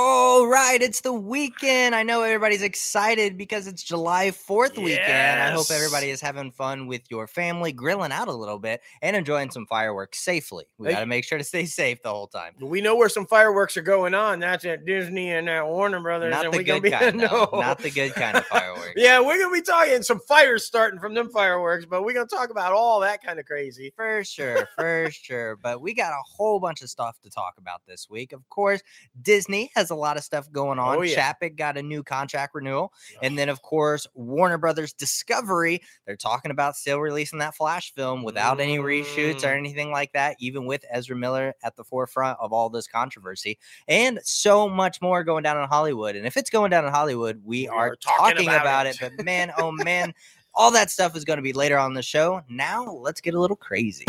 All right, it's the weekend. I know everybody's excited because it's July 4th weekend. I hope everybody is having fun with your family, grilling out a little bit, and enjoying some fireworks safely. We got to make sure to stay safe the whole time. We know where some fireworks are going on. That's at Disney and at Warner Brothers. Not and the we good be, kind, no. Not the good kind of fireworks. Yeah, we're gonna be talking some fires starting from them fireworks, but we're gonna talk about all that kind of crazy. For sure, for sure. But we got a whole bunch of stuff to talk about this week. Of course, Disney has a lot of stuff going on. Oh, yeah. Got a new contract renewal. And then, of course, Warner Brothers Discovery, they're talking about still releasing that Flash film without any reshoots or Mm. anything like that, even with Ezra Miller at the forefront of all this controversy. And so much more going down in Hollywood. And if it's going down in Hollywood, we, We are, are talking talking, about about, it. it. But man, oh man, all that stuff is going to be later on the show. Now, let's get a little crazy.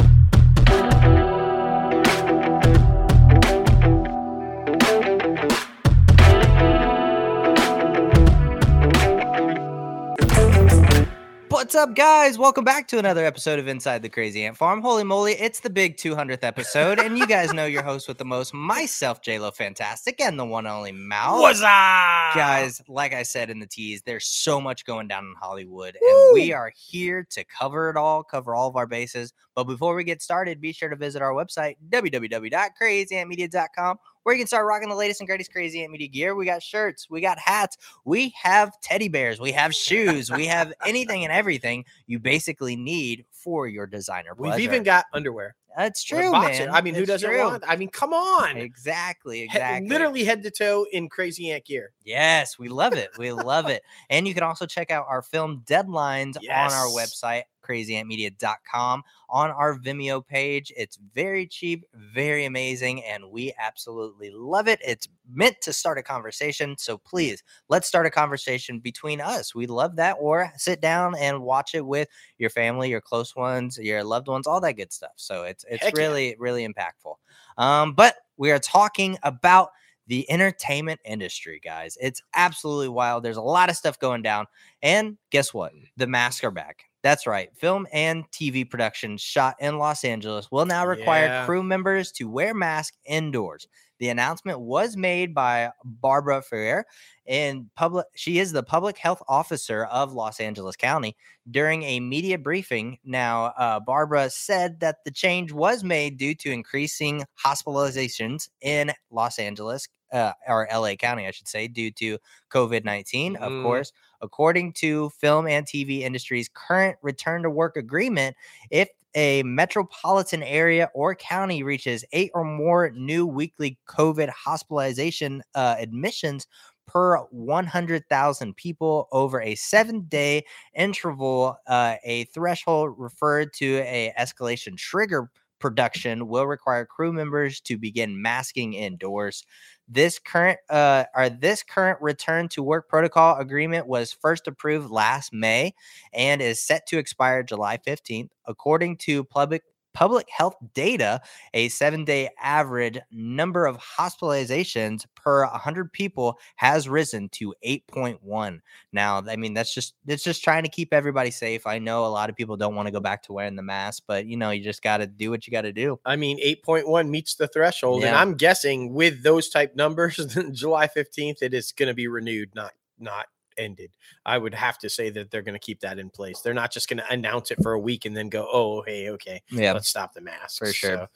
What's up, guys? Welcome back to another episode of Inside the Crazy Ant Farm. Holy moly, it's the big 200th episode, and you guys know your host with the most, myself, JLo Fantastic, and the one and only Mal. What's up, Guys, like I said in the tease, there's so much going down in Hollywood, and we are here to cover it all, cover all of our bases. But before we get started, be sure to visit our website, www.crazyantmedia.com, where you can start rocking the latest and greatest Crazy Ant Media gear. We got shirts, we got hats, we have teddy bears, we have shoes, we have anything and everything you basically need for your designer We've even got underwear. That's true, man. I mean, who doesn't true. want? I mean, come on. Exactly, He- exactly. Literally head to toe in crazy ant gear. Yes, we love it. We love it. And you can also check out our film deadlines on our website, crazyantmedia.com, on our Vimeo page. It's very cheap, very amazing, and we absolutely love it. It's meant to start a conversation. So please, let's start a conversation between us. We love that. Or sit down and watch it with your family, your close ones, your loved ones, all that good stuff. So it's it's Heck yeah. really, really impactful. Um, but we are talking about the entertainment industry, guys. It's absolutely wild. There's a lot of stuff going down. And guess what? The masks are back. That's right. Film and TV production shot in Los Angeles will now require Yeah. crew members to wear masks indoors. The announcement was made by Barbara Ferrer and public she is the public health officer of Los Angeles County during a media briefing. Now, uh, Barbara said that the change was made due to increasing hospitalizations in Los Angeles, uh, or LA County, I should say, due to COVID 19, of Mhm. course. According to film and TV industry's current return to work agreement, if a metropolitan area or county reaches eight or more new weekly COVID hospitalization uh, admissions per 100,000 people over a seven day interval, uh, a threshold referred to a escalation trigger production will require crew members to begin masking indoors. This current uh or this current return to work protocol agreement was first approved last May and is set to expire July 15th. According to public public health data, a 7-day average number of hospitalizations per 100 people has risen to 8.1. Now, I mean that's just it's just trying to keep everybody safe. I know a lot of people don't want to go back to wearing the mask, but you know, you just got to do what you got to do. I mean, 8.1 meets the threshold. And I'm guessing with those type numbers, July 15th, it is going to be renewed, not not ended. I would have to say that they're going to keep that in place. They're not just going to announce it for a week and then go, oh, hey, okay, Yeah. let's stop the masks. For sure. So-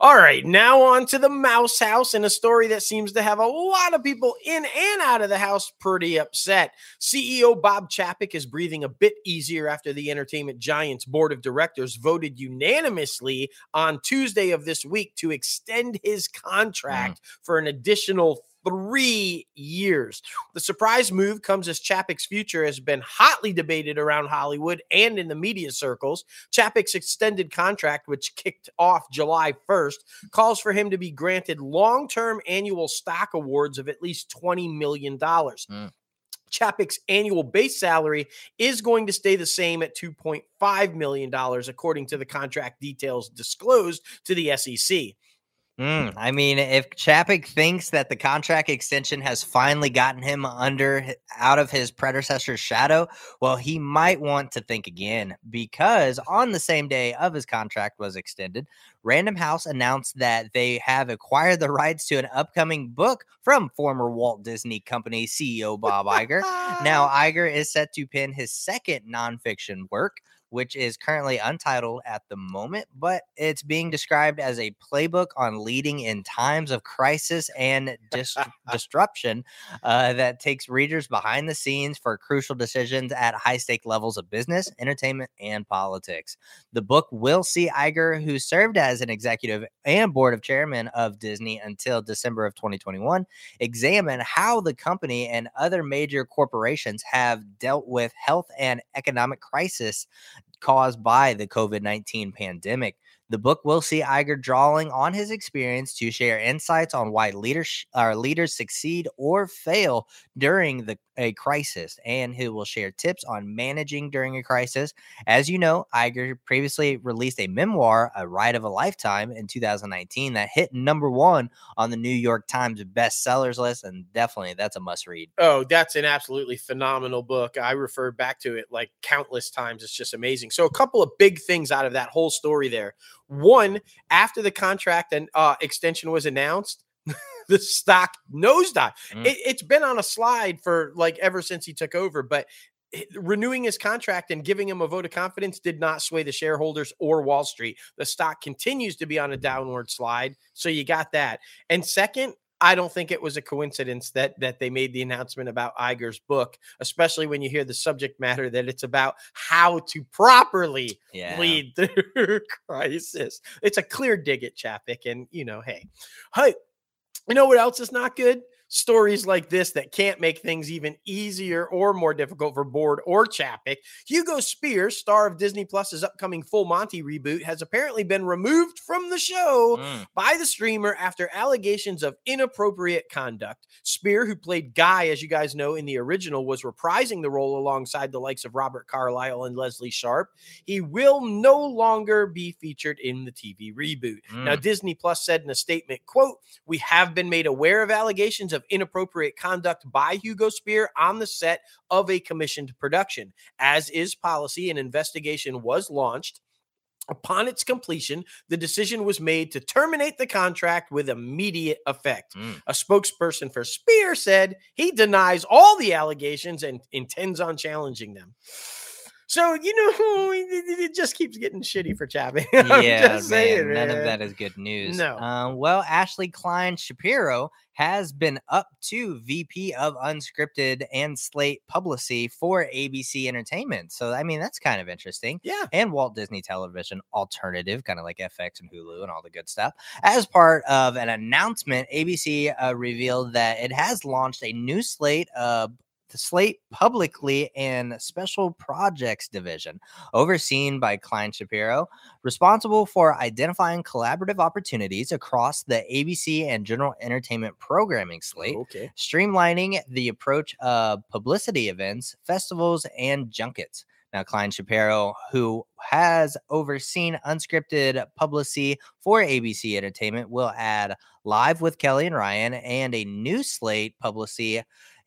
all right, now on to the mouse house and a story that seems to have a lot of people in and out of the house pretty upset. CEO Bob Chapek is breathing a bit easier after the entertainment giants board of directors voted unanimously on Tuesday of this week to extend his mm. contract for an additional three years. The surprise move comes as Chapek's future has been hotly debated around Hollywood and in the media circles. Chapek's extended contract, which kicked off July 1st, calls for him to be granted long term annual stock awards of at least $20 million. Mm. Annual base salary is going to stay the same at $2.5 million, according to the contract details disclosed to the SEC. Mm, I mean, if Chapek thinks that the contract extension has finally gotten him under out of his predecessor's shadow, well, he might want to think again because on the same day of his contract was extended, Random House announced that they have acquired the rights to an upcoming book from former Walt Disney Company CEO Bob Iger. now, Iger is set to pen his second nonfiction work, which is currently untitled at the moment, but it's being described as a playbook on leading in times of crisis and dis- disruption uh, that takes readers behind the scenes for crucial decisions at high stake levels of business, entertainment, and politics. The book will see Iger, who served as an executive and board of chairman of Disney until December of 2021, examine how the company and other major corporations have dealt with health and economic crisis caused by the COVID 19 pandemic. The book will see Iger drawing on his experience to share insights on why leaders, our leaders succeed or fail during the a crisis, and who will share tips on managing during a crisis. As you know, Iger previously released a memoir, A Ride of a Lifetime, in 2019 that hit number one on the New York Times bestsellers list, and definitely that's a must read. Oh, that's an absolutely phenomenal book. I referred back to it like countless times. It's just amazing. So, a couple of big things out of that whole story there. One, after the contract and uh, extension was announced, the stock nosedive. Mm. It, it's been on a slide for like ever since he took over, but renewing his contract and giving him a vote of confidence did not sway the shareholders or Wall Street. The stock continues to be on a downward slide. So you got that. And second, I don't think it was a coincidence that that they made the announcement about Iger's book, especially when you hear the subject matter that it's about how to properly yeah. lead the crisis. It's a clear dig at Chapek, and you know, hey, hey, you know what else is not good? Stories like this that can't make things even easier or more difficult for Board or Chapek. Hugo Spears, star of Disney Plus's upcoming Full Monty reboot, has apparently been removed from the show mm. by the streamer after allegations of inappropriate conduct. Speer, who played Guy, as you guys know, in the original, was reprising the role alongside the likes of Robert Carlyle and Lesley Sharp. He will no longer be featured in the TV reboot. Mm. Now, Disney Plus said in a statement, quote, we have been made aware of allegations of of inappropriate conduct by Hugo Speer on the set of a commissioned production. As is policy, an investigation was launched. Upon its completion, the decision was made to terminate the contract with immediate effect. Mm. A spokesperson for Speer said he denies all the allegations and intends on challenging them. So you know, it just keeps getting shitty for Chapek. yeah, man, saying, none of that is good news. No. Um, well, Ashley Klein Shapiro has been up to VP of Unscripted and Slate Publicity for ABC Entertainment. So I mean, that's kind of interesting. Yeah. And Walt Disney Television Alternative, kind of like FX and Hulu and all the good stuff. As part of an announcement, ABC uh, revealed that it has launched a new slate of the Slate Publicly and Special Projects Division, overseen by Klein Shapiro, responsible for identifying collaborative opportunities across the ABC and general entertainment programming slate, okay. streamlining the approach of publicity events, festivals, and junkets. Now, Klein Shapiro, who has overseen unscripted publicity for ABC Entertainment, will add Live with Kelly and Ryan and a new slate publicity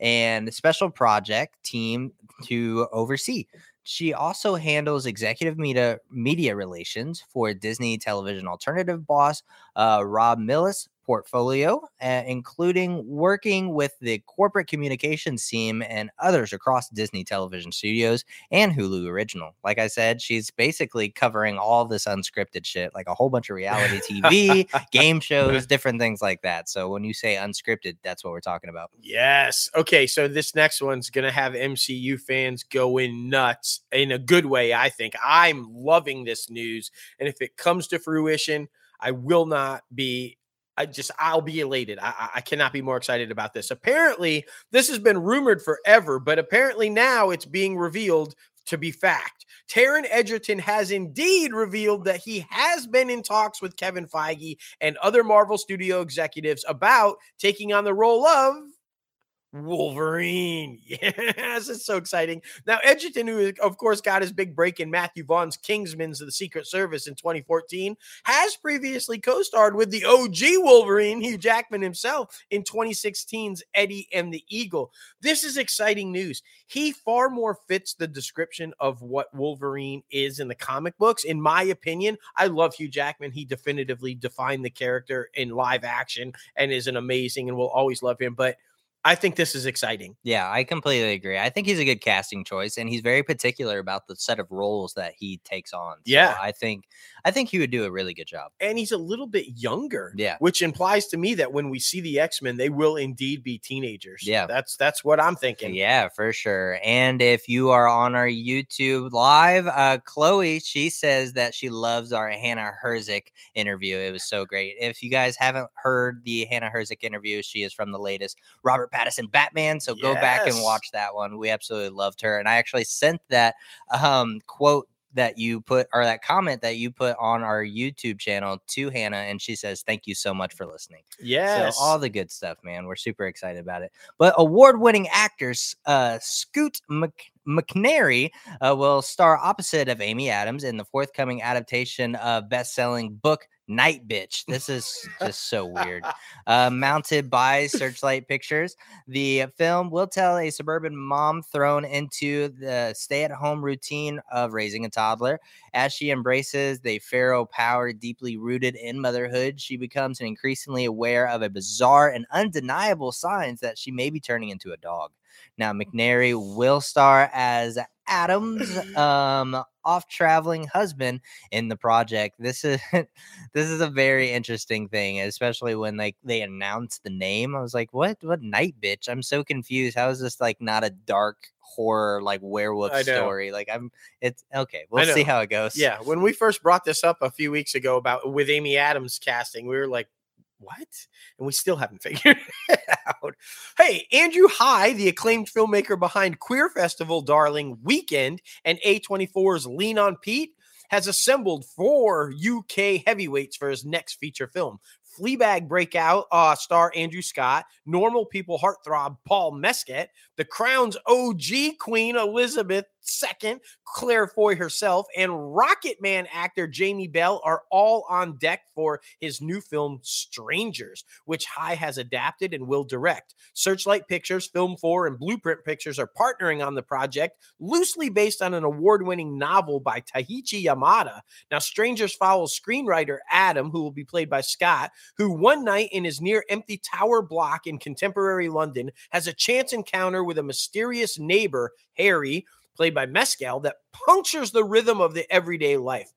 and the special project team to oversee. She also handles executive media media relations for Disney Television Alternative boss uh, Rob Mills portfolio, uh, including working with the corporate communications team and others across Disney television studios and Hulu Original. Like I said, she's basically covering all this unscripted shit, like a whole bunch of reality TV, game shows, different things like that. So when you say unscripted, that's what we're talking about. Yes. Okay. So this next one's going to have MCU fans going nuts in a good way, I think. I'm loving this news. And if it comes to fruition, I will not be I just I'll be elated. I, I cannot be more excited about this. Apparently, this has been rumored forever, but apparently now it's being revealed to be fact. Taron Egerton has indeed revealed that he has been in talks with Kevin Feige and other Marvel Studio executives about taking on the role of Wolverine. Yes, it's so exciting. Now, Egerton, who of course got his big break in Matthew Vaughn's Kingsman's of the Secret Service in 2014, has previously co starred with the OG Wolverine, Hugh Jackman himself, in 2016's Eddie and the Eagle. This is exciting news. He far more fits the description of what Wolverine is in the comic books. In my opinion, I love Hugh Jackman. He definitively defined the character in live action and is an amazing and will always love him. But I think this is exciting. Yeah, I completely agree. I think he's a good casting choice, and he's very particular about the set of roles that he takes on. So Yeah. I think I think he would do a really good job. And he's a little bit younger. Yeah. Which implies to me that when we see the X-Men, they will indeed be teenagers. Yeah. That's that's what I'm thinking. Yeah, for sure. And if you are on our YouTube live, uh, Chloe, she says that she loves our Hana Hrzic interview. It was so great. If you guys haven't heard the Hana Hrzic interview, she is from the latest Robert Pattinson Batman. So go back and watch that one. We absolutely loved her. And I actually sent that um, quote that you put or that comment that you put on our YouTube channel to Hannah, and she says, Thank you so much for listening. Yes. So all the good stuff, man. We're super excited about it. But award-winning actors uh, Scoot Mc- McNairy uh, will star opposite of Amy Adams in the forthcoming adaptation of best-selling book Night Bitch. This is just so weird. Uh, mounted by Searchlight Pictures, the film will tell a suburban mom thrown into the stay-at-home routine of raising a toddler. As she embraces the pharaoh power deeply rooted in motherhood, she becomes increasingly aware of a bizarre and undeniable signs that she may be turning into a dog. Now, McNairy will star as Adam's um, off traveling husband in the project. This is this is a very interesting thing, especially when like they announced the name. I was like, "What? What night bitch?" I'm so confused. How is this like not a dark horror like werewolf story? Like I'm. It's okay. We'll see how it goes. Yeah, when we first brought this up a few weeks ago about with Amy Adams casting, we were like, "What?" And we still haven't figured it out. Hey, Andrew Haigh, the acclaimed filmmaker behind Queer Festival darling Weekend and A24's Lean on Pete, has assembled four UK heavyweights for his next feature film. Fleabag breakout uh, star Andrew Scott, normal people heartthrob Paul Mescal, the Crown's OG queen Elizabeth II, Claire Foy herself, and Rocket Man actor Jamie Bell are all on deck for his new film Strangers, which Haigh has adapted and will direct. Searchlight Pictures, Film 4, and Blueprint Pictures are partnering on the project, loosely based on an award winning novel by Taichi Yamada. Now, Strangers follows screenwriter Adam, who will be played by Scott, who one night in his near empty tower block in contemporary London has a chance encounter with a mysterious neighbor, Harry, played by Mescal, that punctures the rhythm of the everyday life.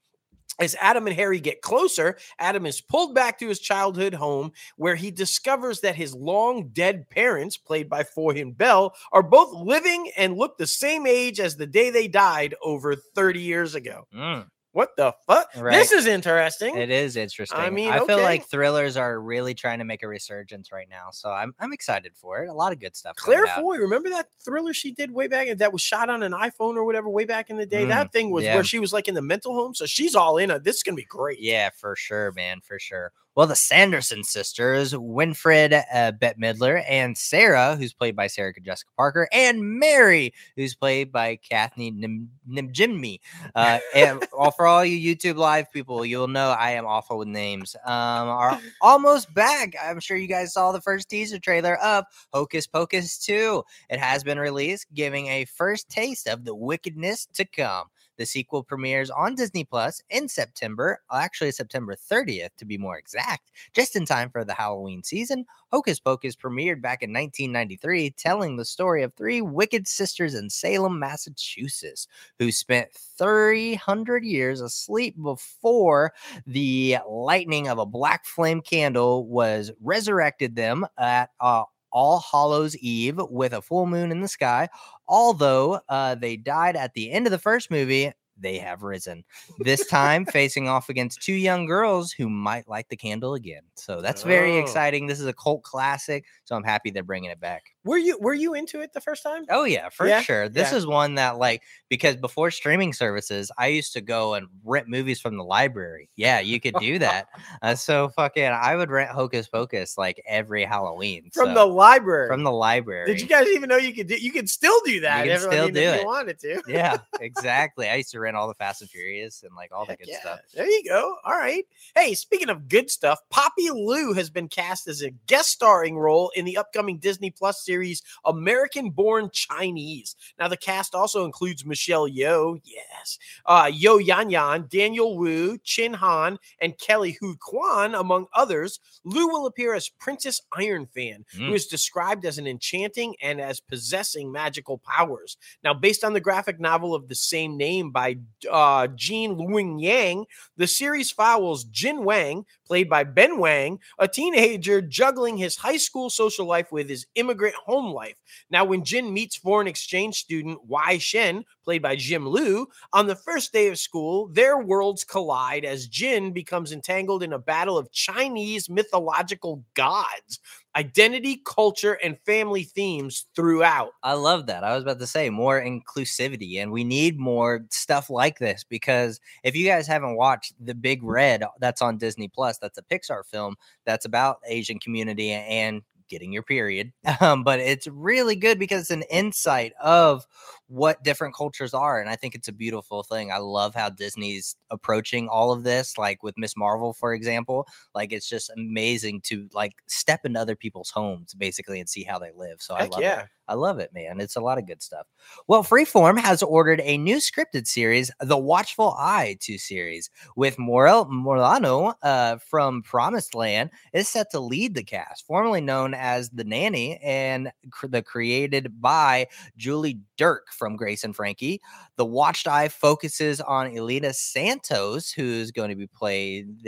As Adam and Harry get closer, Adam is pulled back to his childhood home where he discovers that his long dead parents, played by Foy and Bell, are both living and look the same age as the day they died over 30 years ago. Mm, What the fuck? Right. This is interesting. it is interesting. I mean, I feel okay. like thrillers are really trying to make a resurgence right now, so I'm I'm excited for it. A lot of good stuff. Claire. Foy, remember that thriller she did way back that was shot on an iPhone or whatever way back in the day? that thing was Mm, yeah. where she was like in the mental home. So she's all in it. This is gonna be great. Yeah, for sure, man, for sure. Well, the Sanderson sisters, Winfred uh, Bette Midler, and Sarah, who's played by Sarah Jessica Parker, and Mary, who's played by Kathy Nim- Nimjimmy. Uh, and all, for all you YouTube live people, you'll know I am awful with names. Um, are almost back. I'm sure you guys saw the first teaser trailer of Hocus Pocus 2. It has been released, giving a first taste of the wickedness to come. The sequel premieres on Disney Plus in September, actually September 30th to be more exact, just in time for the Halloween season. Hocus Pocus premiered back in 1993, telling the story of three wicked sisters in Salem, Massachusetts, who spent 300 years asleep before the lightning of a black flame candle was resurrected them at uh, all Hallows Eve with a full moon in the sky. Although uh, they died at the end of the first movie, they have risen. This time facing off against two young girls who might light the candle again. So that's very Oh. exciting. This is a cult classic. So I'm happy they're bringing it back. Were you were you into it the first time? Oh yeah, for Yeah? sure. This Yeah. is one that like because before streaming services, I used to go and rent movies from the library. Yeah, you could do that. uh, so fucking, I would rent Hocus Pocus like every Halloween From so- the library. from the library. Did you guys even know you could do you could still do that? can Everyone still do if it. You wanted to. yeah, exactly. I used to rent all the Fast and Furious and like all the Heck good yeah. stuff. There you go. All right. Hey, speaking of good stuff, Poppy Liu has been cast as a guest starring role in the upcoming Disney Plus series American Born Chinese. Now, the cast also includes Michelle Yeoh, yes, uh, Yeo Yann Yann, Daniel Wu, Chin Han, and Kelly Hu Kwan, among others. Liu will appear as Princess Iron Fan, who Mm. is described as an enchanting and as possessing magical powers. Now, based on the graphic novel of the same name by uh, Gene Luen Yang, the series follows Jin Wang, played by Ben Wang, a teenager juggling his high school social life with his immigrant home life. Now, when Jin meets foreign exchange student Wei-Chen, played by Jim Liu, on the first day of school, their worlds collide as Jin becomes entangled in a battle of Chinese mythological gods, identity, culture, and family themes throughout. I love that. I was about to say more inclusivity, and we need more stuff like this because if you guys haven't watched The Big Red, that's on Disney Plus. That's a Pixar film that's about Asian community and getting your period. Um, but it's really good because it's an insight of what different cultures are, and I think it's a beautiful thing. I love how Disney's approaching all of this, like with Miss Marvel, for example. Like it's just amazing to like step into other people's homes basically and see how they live. So I Heck love it. I love it, man. It's a lot of good stuff. Well, Freeform has ordered a new scripted series, the Watchful Eye 2 series, with Mariel Molino uh, from Promised Land is set to lead the cast, formerly known as The Nanny, and cr- the created by Julie Dirk from Grace and Frankie. The Watched Eye focuses on Elena Santos, who's going to be playing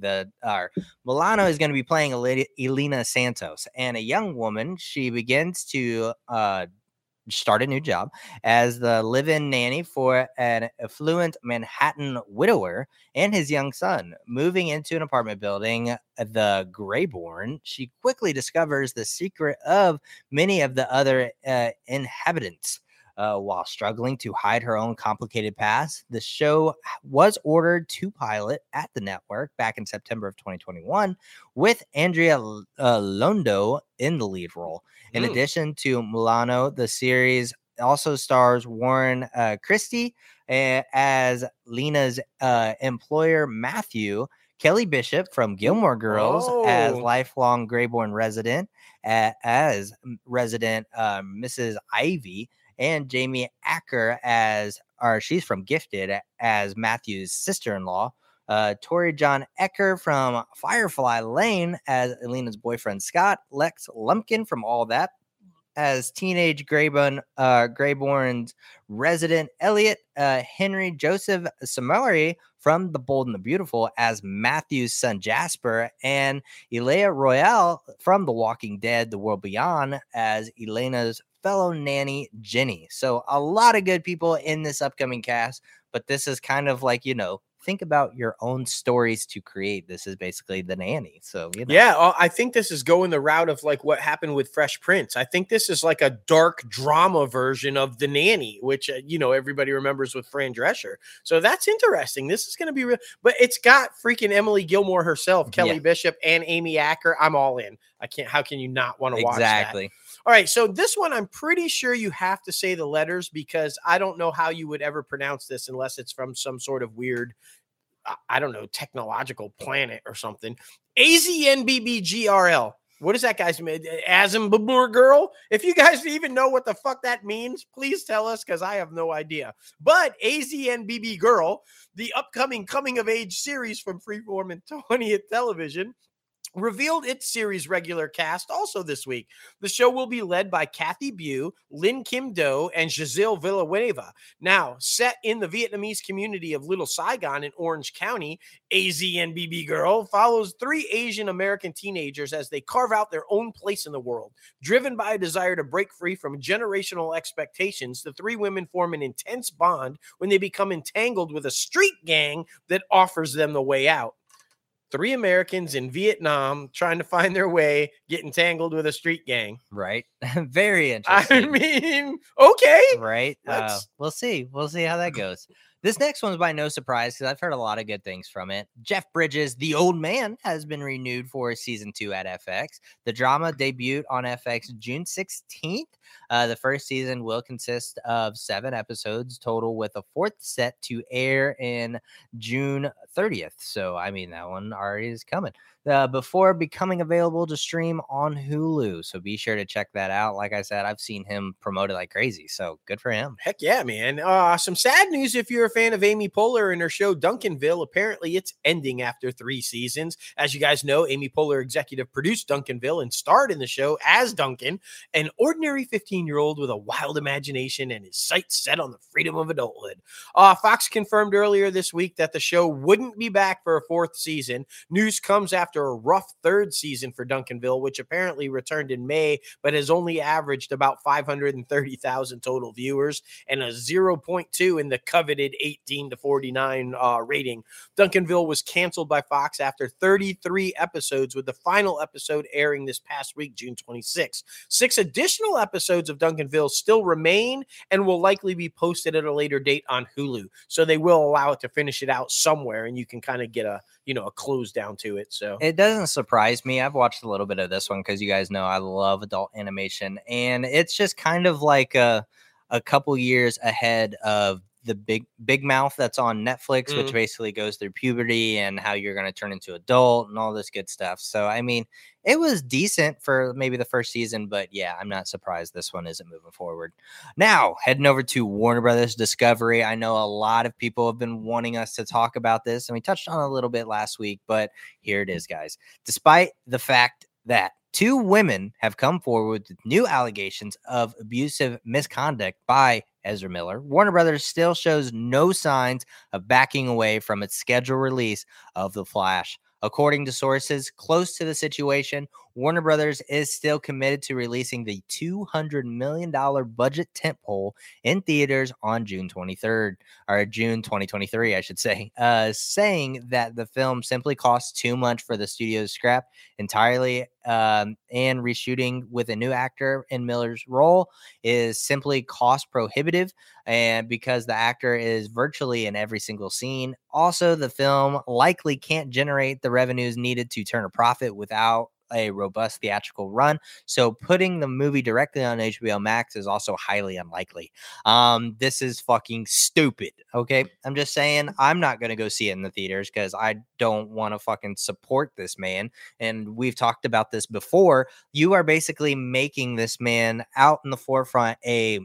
the uh, Molino is going to be playing Elena Santos, and a young woman. She begins to uh, start a new job as the live-in nanny for an affluent Manhattan widower and his young son. Moving into an apartment building, the Greyborn, she quickly discovers the secret of many of the other uh, inhabitants. Uh, while struggling to hide her own complicated past, the show was ordered to pilot at the network back in September of 2021 with Andrea L- uh, Londo in the lead role. In Mm. addition to Molino, the series also stars Warren uh, Christie uh, as Lena's uh, employer, Matthew. Kelly Bishop from Gilmore Girls as Oh. lifelong Grayborn resident, as resident uh, Mrs. Ivy, and Jamie Acker as, or she's from Gifted as Matthew's sister-in-law. Uh, Tori John Ecker from Firefly Lane as Elena's boyfriend Scott. Lex Lumpkin from All That as teenage Greyborn, uh, Greyborn's resident Elliot. Uh, Henry Joseph Samiri from The Bold and the Beautiful as Matthew's son Jasper. And Aliyah Royale from The Walking Dead, The World Beyond as Elena's fellow nanny Jenny. So a lot of good people in this upcoming cast, but this is kind of like, you know, think about your own stories to create. This is basically the nanny. So, you know, Yeah, uh, I think this is going the route of like what happened with Fresh Prince. I think this is like a dark drama version of The Nanny, which uh, you know everybody remembers with Fran Drescher. So that's interesting. This is going to be real, but it's got freaking Emily Gilmore herself, Kelly Yeah. Bishop, and Amy Acker. I'm all in. I can't. How can you not want to watch that? exactly. All right, so this one I'm pretty sure you have to say the letters because I don't know how you would ever pronounce this unless it's from some sort of weird, I- don't know, technological planet or something. AZNBBGRL. What is that guy's name? Eh, Azimbabur girl? If you guys even know what the fuck that means, please tell us because I have no idea. But AZNBB Girl, the upcoming coming of age series from Freeform and 20th Television, revealed its series regular cast also this week. The show will be led by Kathy Bew, Lin Kim Do, and Giselle Villanueva. Now, set in the Vietnamese community of Little Saigon in Orange County, AZNBB Girl follows three Asian American teenagers as they carve out their own place in the world. Driven by a desire to break free from generational expectations, the three women form an intense bond when they become entangled with a street gang that offers them the way out. Three Americans in Vietnam trying to find their way, getting tangled with a street gang. Right. Very interesting. I mean, okay. right. Uh, we'll see. We'll see how that goes. This next one's by no surprise because I've heard a lot of good things from it. Jeff Bridges, The Old Man, has been renewed for season two at FX. The drama debuted on FX June 16th. Uh, the first season will consist of seven episodes total, with a fourth set to air in June 30th. So, I mean, that one already is coming uh, before becoming available to stream on Hulu. So be sure to check that out. Like I said, I've seen him promoted like crazy. So good for him. Heck yeah, man. Uh, some sad news if you're a fan of Amy Poehler and her show Duncanville. Apparently, it's ending after three seasons. As you guys know, Amy Poehler executive produced Duncanville and starred in the show as Duncan, an ordinary 15 year old with a wild imagination and his sights set on the freedom of adulthood. Uh, Fox confirmed earlier this week that the show wouldn't be back for a fourth season. News comes after a rough third season for Duncanville, which apparently returned in May, but has only averaged about 530,000 total viewers and a 0.2 in the coveted 18 to 49 uh, rating. Duncanville was canceled by Fox after 33 episodes, with the final episode airing this past week, June 26. Six additional episodes of Duncanville still remain and will likely be posted at a later date on Hulu. So they will allow it to finish it out somewhere, and you can kind of get a you know a close down to it. So It doesn't surprise me. I've watched a little bit of this one because you guys know I love adult animation, and it's just kind of like a a couple years ahead of the big big mouth that's on Netflix, which Mhm. basically goes through puberty and how you're going to turn into adult and all this good stuff. So I mean, it was decent for maybe the first season, but yeah, I'm not surprised this one isn't moving forward. Now, heading over to Warner Brothers Discovery. I know a lot of people have been wanting us to talk about this, and we touched on it a little bit last week, but here it mm. is, guys. Despite the fact that two women have come forward with new allegations of abusive misconduct by Ezra Miller, Warner Brothers still shows no signs of backing away from its scheduled release of The Flash. According to sources close to the situation, Warner Brothers is still committed to releasing the $200 million budget tentpole in theaters on June 23rd, or June 2023, I should say, uh, saying that the film simply costs too much for the studio to scrap entirely um, and reshooting with a new actor in Miller's role is simply cost prohibitive and because the actor is virtually in every single scene. Also, the film likely can't generate the revenues needed to turn a profit without a robust theatrical run. So putting the movie directly on HBO Max is also highly unlikely. Um, this is fucking stupid. Okay. I'm just saying I'm not gonna go see it in the theaters because I don't want to fucking support this man. And we've talked about this before. You are basically making this man out in the forefront a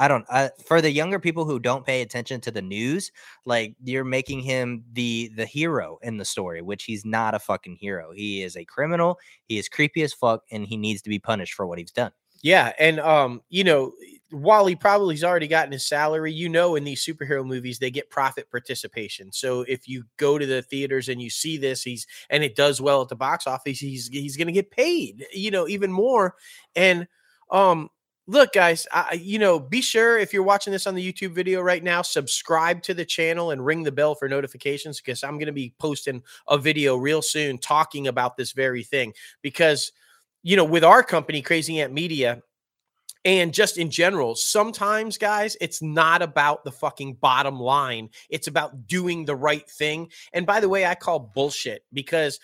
I don't uh, for the younger people who don't pay attention to the news, like you're making him the the hero in the story, which he's not a fucking hero. He is a criminal. He is creepy as fuck, and he needs to be punished for what he's done. Yeah, and um, you know, while he probably's already gotten his salary, you know, in these superhero movies they get profit participation. So if you go to the theaters and you see this, he's and it does well at the box office, he's he's going to get paid, you know, even more. And um, look, guys, I, you know, be sure if you're watching this on the YouTube video right now, subscribe to the channel and ring the bell for notifications because I'm going to be posting a video real soon talking about this very thing because you know, with our company, Crazy Ant Media, and just in general, sometimes, guys, it's not about the fucking bottom line. It's about doing the right thing. And by the way, I call bullshit because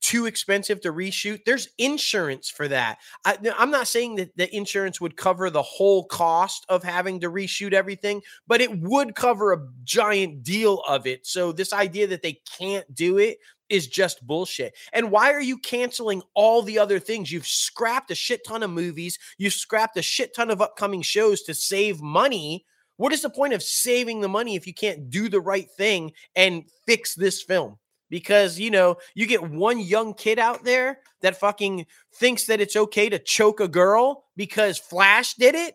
too expensive to reshoot. There's insurance for that. I, am not saying that the insurance would cover the whole cost of having to reshoot everything, but it would cover a giant deal of it. So, this idea that they can't do it is just bullshit. And why are you canceling all the other things? You've scrapped a shit ton of movies, you've scrapped a shit ton of upcoming shows to save money. What is the point of saving the money if you can't do the right thing and fix this film? Because, you know, you get one young kid out there that fucking thinks that it's okay to choke a girl because Flash did it.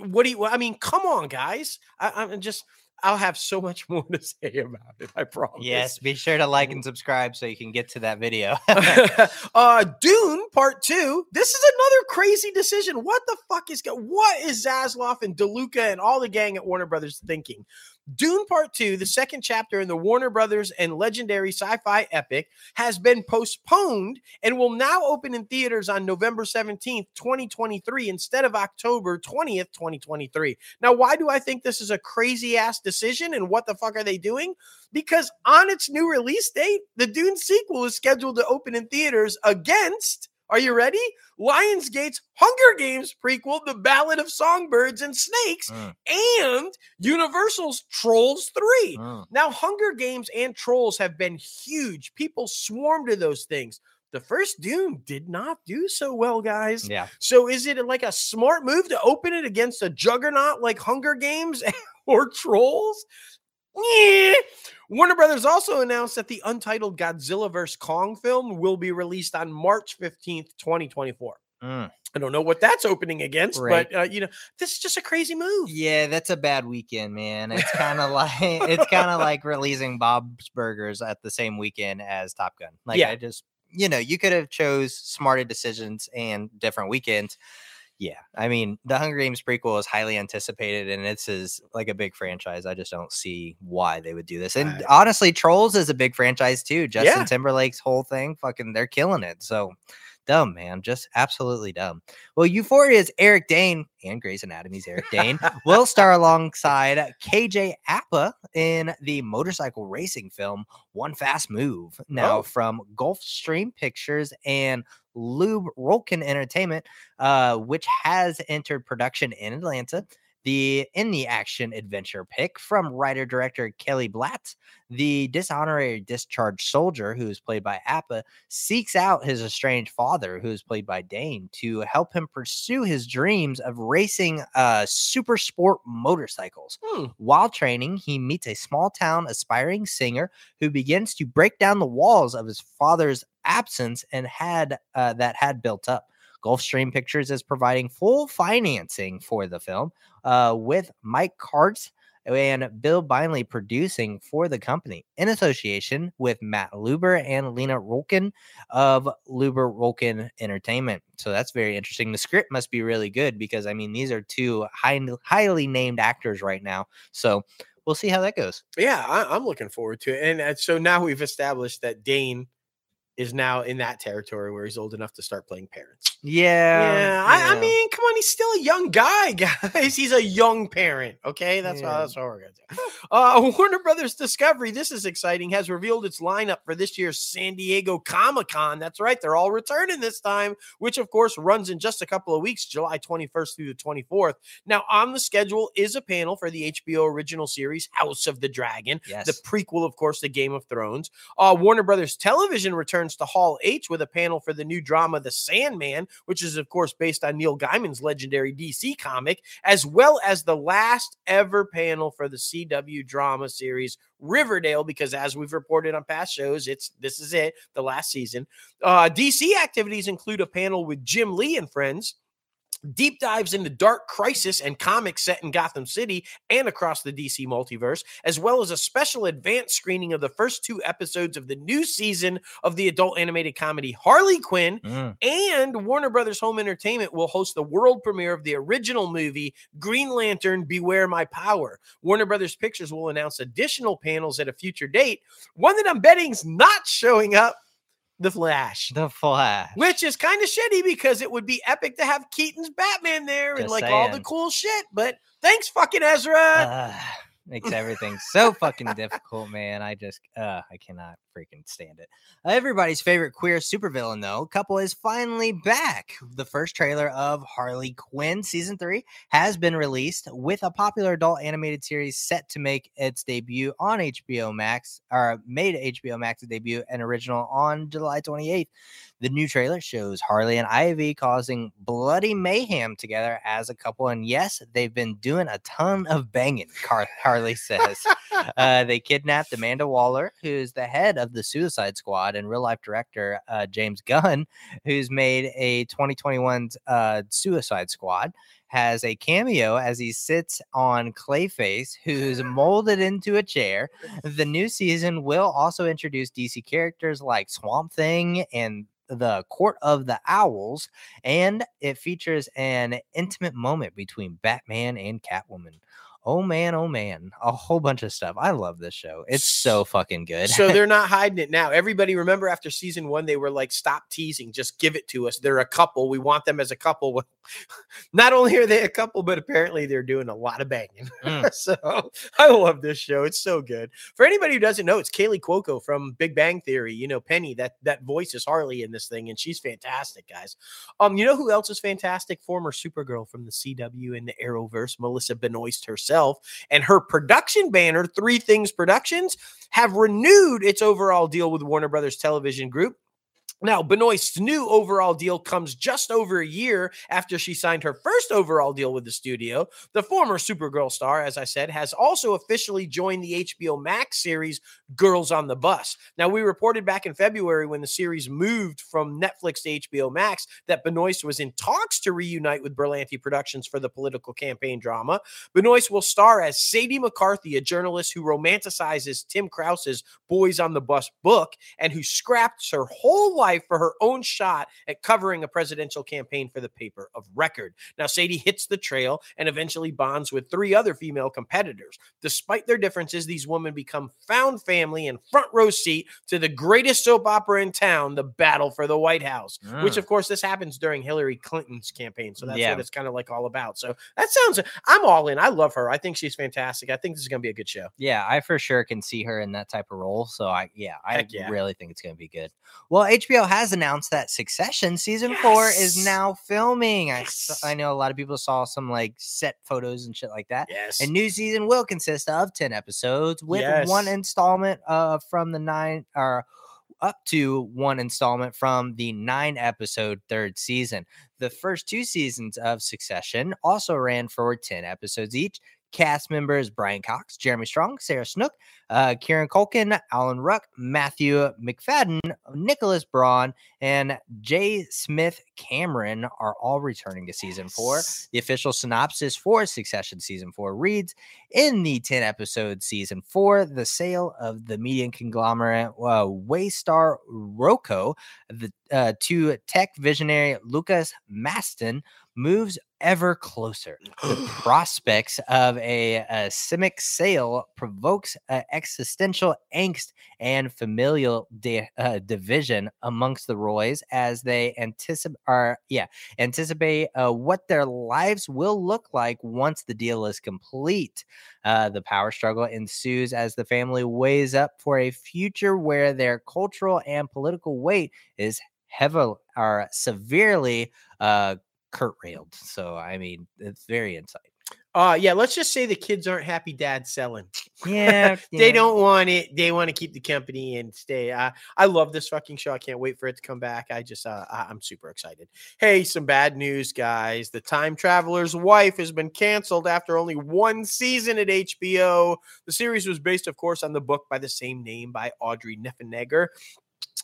What do you, I mean, come on, guys. I, I'm just, I'll have so much more to say about it. I promise. Yes, be sure to like and subscribe so you can get to that video. uh Dune Part Two. This is another crazy decision. What the fuck is what is Zaslav and DeLuca and all the gang at Warner Brothers thinking? Dune Part 2, the second chapter in the Warner Brothers and legendary sci fi epic, has been postponed and will now open in theaters on November 17th, 2023, instead of October 20th, 2023. Now, why do I think this is a crazy ass decision and what the fuck are they doing? Because on its new release date, the Dune sequel is scheduled to open in theaters against are you ready? Lionsgate's Hunger Games prequel, The Ballad of Songbirds and Snakes, Mm. and Universal's Trolls 3. Mm. Now, Hunger Games and Trolls have been huge. People swarm to those things. The first Dune did not do so well, guys. Yeah. So, is it like a smart move to open it against a juggernaut like Hunger Games or Trolls? Yeah. Warner Brothers also announced that the untitled Godzilla vs. Kong film will be released on March 15th, 2024. Mm. I don't know what that's opening against, Right. but uh, you know, this is just a crazy move. Yeah, that's a bad weekend, man. It's kind of like it's kind of like releasing Bob's Burgers at the same weekend as Top Gun. Like Yeah. I just, you know, you could have chose smarter decisions and different weekends. Yeah, I mean, the Hunger Games prequel is highly anticipated, and it's is like a big franchise. I just don't see why they would do this. And honestly, Trolls is a big franchise too. Justin Yeah. Timberlake's whole thing, fucking, they're killing it. So dumb, man, just absolutely dumb. Well, Euphoria's Eric Dane and Grey's Anatomy's Eric Dane will star alongside KJ Apa in the motorcycle racing film One Fast Move. Now Oh. from Gulfstream Pictures and Luber Roklin Entertainment, uh, which has entered production in Atlanta. The in the action adventure pick from writer director Kelly Blatt, the dishonorary discharged soldier who is played by Apa seeks out his estranged father, who is played by Dane, to help him pursue his dreams of racing uh, super sport motorcycles. Hmm. While training, he meets a small town aspiring singer who begins to break down the walls of his father's absence and had uh, that had built up. Gulfstream Pictures is providing full financing for the film, uh, with Mike Karz and Bill Bindley producing for the company in association with Matt Luber and Lena Roklin of Luber Roklin Entertainment. So that's very interesting. The script must be really good because I mean these are two high, highly named actors right now. So we'll see how that goes. Yeah, I, I'm looking forward to it. And uh, so now we've established that Dane is now in that territory where he's old enough to start playing parents. Yeah, Yeah, I, I mean, come on, he's still a young guy, guys. He's a young parent. Okay, that's Yeah. that's what we're gonna do. Uh, Warner Brothers Discovery, this is exciting, has revealed its lineup for this year's San Diego Comic Con. That's right, they're all returning this time, which of course runs in just a couple of weeks, July 21st through the 24th. Now, on the schedule is a panel for the HBO original series House of the Dragon, yes. the prequel, of course, to Game of Thrones. Uh, Warner Brothers Television returns to Hall H with a panel for the new drama The Sandman, which is, of course, based on Neil Gaiman's legendary DC comic, as well as the last ever panel for the CW drama series Riverdale, because as we've reported on past shows, it's this is it, the last season. Uh, DC activities include a panel with Jim Lee and friends. Deep dives into Dark Crisis and comics set in Gotham City and across the DC multiverse, as well as a special advanced screening of the first two episodes of the new season of the adult animated comedy Harley Quinn. Mm. And Warner Brothers Home Entertainment will host the world premiere of the original movie Green Lantern Beware My Power. Warner Brothers Pictures will announce additional panels at a future date. One that I'm betting's not showing up The Flash. The Flash. Which is kind of shitty because it would be epic to have Keaton's Batman there and Just like all the cool shit. But thanks, fucking Ezra. uh, makes everything so fucking difficult, man. I just uh I cannot freaking stand it. Everybody's favorite queer supervillain, though, couple is finally back. The first trailer of Harley Quinn season three has been released with a popular adult animated series set to make its debut on HBO Max, or made HBO Max's debut and original on July 28th. The new trailer shows Harley and Ivy causing bloody mayhem together as a couple. And yes, they've been doing a ton of banging, Car- Harley says. uh, they kidnapped Amanda Waller, who's the head of the Suicide Squad and real life director uh, James Gunn, who's made a 2021 uh, Suicide Squad. Has a cameo as he sits on Clayface, who's molded into a chair. The new season will also introduce DC characters like Swamp Thing and the Court of the Owls, and it features an intimate moment between Batman and Catwoman. Oh man, oh man, a whole bunch of stuff. I love this show. It's so fucking good. So they're not hiding it now. Everybody remember after season one, they were like, stop teasing, just give it to us. They're a couple. We want them as a couple. Not only are they a couple, but apparently they're doing a lot of banging. Mm. so I love this show. It's so good. For anybody who doesn't know, it's Kaley Cuoco from Big Bang Theory. You know, Penny, that that voice is Harley in this thing, and she's fantastic, guys. Um, you know who else is fantastic? Former Supergirl from the CW and the Arrowverse, Melissa Benoist herself, and her production banner, Three Things Productions, have renewed its overall deal with Warner Brothers Television Group. Now, Benoist's new overall deal comes just over a year after she signed her first overall deal with the studio. The former Supergirl star, as I said, has also officially joined the HBO Max series Girls on the Bus. Now, we reported back in February when the series moved from Netflix to HBO Max that Benoist was in talks to reunite with Berlanti Productions for the political campaign drama. Benoist will star as Sadie McCarthy, a journalist who romanticizes Tim Crouse's Boys on the Bus book and who scraps her whole life for her own shot at covering a presidential campaign for the paper of record. Now, Sadie hits the trail and eventually bonds with three other female competitors. Despite their differences, these women become found family and front row seat to the greatest soap opera in town, the battle for the White House, which, Mm. of course, this happens during Hillary Clinton's campaign. So that's Yeah. what it's kind of like all about. So that sounds, I'm all in. I love her. I think she's fantastic. I think this is going to be a good show. Yeah, I for sure can see her in that type of role. So I yeah, I yeah. really think it's going to be good. Well, HBO has announced that Succession season 4 is now filming. I Yes. I know a lot of people saw some like set photos and shit like that. Yes. And new season will consist of 10 episodes with one installment uh from the 9 or up to one installment from the 9 episode third season. The first two seasons of Succession also ran for 10 episodes each. Cast members Brian Cox, Jeremy Strong, Sarah Snook, uh, Kieran Culkin, Alan Ruck, Matthew Macfadyen, Nicholas Braun, and Jay Smith Cameron are all returning to season four. The official synopsis for Succession season four reads In the 10 episode season four, the sale of the media conglomerate uh, Waystar Royco the, uh, to tech visionary Lukas Matsson moves ever closer. The prospects of a, a Simic sale provokes uh, existential angst and familial di- uh, division amongst the Roys as they anticipate are yeah anticipate uh, what their lives will look like once the deal is complete. Uh, the power struggle ensues as the family weighs up for a future where their cultural and political weight is heavily or severely uh, curtailed. So I mean, it's very insight. Uh yeah, let's just say the kids aren't happy dad selling. Yeah, they don't want it. They want to keep the company and stay. Uh, I love this fucking show. I can't wait for it to come back. I just uh, I- I'm super excited. Hey, some bad news, guys. The Time Traveler's Wife has been canceled after only one season at HBO. The series was based, of course, on the book by the same name by Audrey Niffenegger.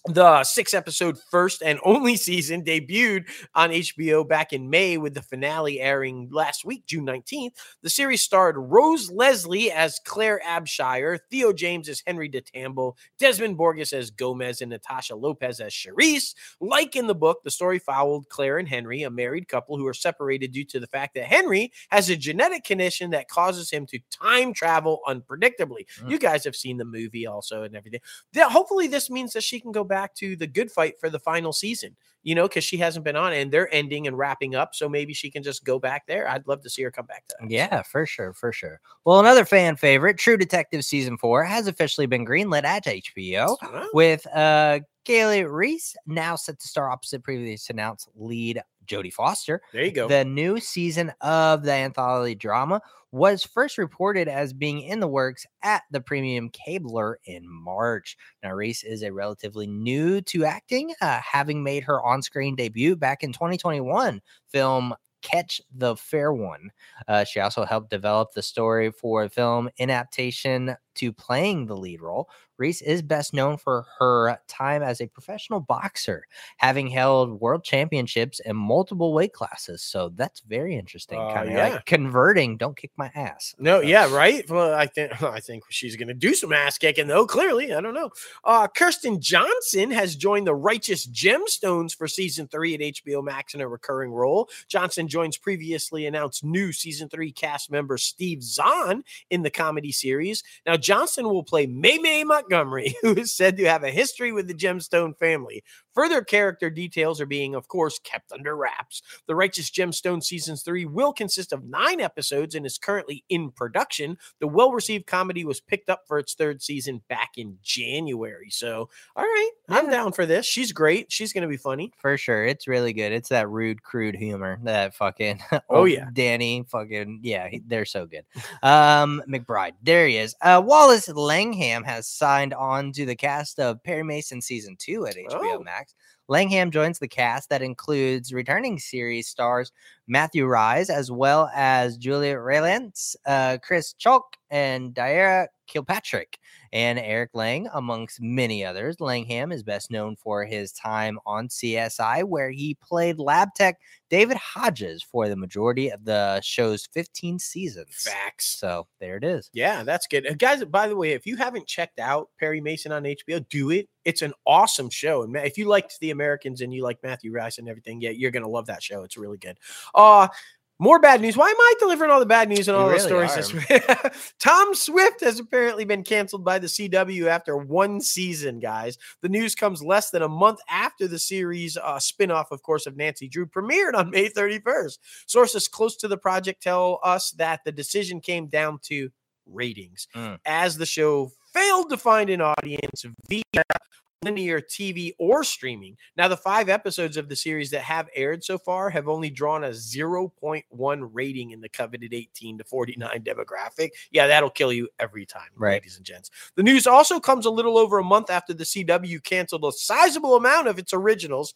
The six episode first and only season debuted on HBO back in May with the finale airing last week, June 19th. The series starred Rose Leslie as Claire Abshire, Theo James as Henry DeTamble, Desmin Borges as Gomez, and Natasha Lopez as Charisse. Like in the book, the story followed Claire and Henry, a married couple who are separated due to the fact that Henry has a genetic condition that causes him to time travel unpredictably. Mm. You guys have seen the movie also and everything. Hopefully this means that she can go back to the good fight for the final season, you know, because she hasn't been on and they're ending and wrapping up. So maybe she can just go back there. I'd love to see her come back to that. Yeah, for sure, for sure. Well, another fan favorite, True Detective season four, has officially been greenlit at HBO with uh Kali Reis now set to star opposite previously announced lead Jodie Foster. There you go. The new season of the anthology drama was first reported as being in the works at the premium cabler in March. Now, Reis is a relatively new to acting, uh, having made her on screen debut back in 2021 film Catch the Fair One. Uh, she also helped develop the story for a film adaptation to playing the lead role, Reis is best known for her time as a professional boxer, having held world championships in multiple weight classes. So that's very interesting. Uh, kind of yeah. like converting, don't kick my ass. No, So- yeah, right. Well, I think I think she's gonna do some ass kicking though. Clearly, I don't know. Uh, Kirsten Johnson has joined the Righteous Gemstones for season three at HBO Max in a recurring role. Johnson joins previously announced new season three cast member Steve Zahn in the comedy series. Now, Johnson will play May May Montgomery, who is said to have a history with the Gemstone family. Further character details are being, of course, kept under wraps. The Righteous Gemstone seasons three will consist of nine episodes and is currently in production. The well received comedy was picked up for its third season back in January. So, all right, I'm down for this. She's great. She's going to be funny. For sure. It's really good. It's that rude, crude humor that fucking Oh, yeah. Danny fucking yeah, they're so good. Um McBride. There he is. Uh Wallace Langham has signed on to the cast of Perry Mason season two at HBO Oh. Max. Langham joins the cast that includes returning series stars Matthew Rhys, as well as Julia Rylance, uh, Chris Chalk, and Diarra Kilpatrick, and Eric Lange, amongst many others. Langham is best known for his time on CSI, where he played lab tech David Hodges for the majority of the show's 15 seasons. Facts. So there it is. Yeah, that's good. Guys, by the way, if you haven't checked out Perry Mason on HBO, do it. It's an awesome show. And if you liked The Americans and you like Matthew Rhys and everything, yeah, you're going to love that show. It's really good. Uh, more bad news. Why am I delivering all the bad news and You all the really stories this week? Tom Swift has apparently been canceled by the CW after one season, guys. The news comes less than a month after the series uh, spinoff, of course, of Nancy Drew premiered on May 31st. Sources close to the project tell us that the decision came down to ratings, Mm. as the show failed to find an audience via linear TV or streaming. Now, the five episodes of the series that have aired so far have only drawn a 0.1 rating in the coveted 18 to 49 demographic. Yeah, that'll kill you every time, Right. ladies and gents. The news also comes a little over a month after the CW canceled a sizable amount of its originals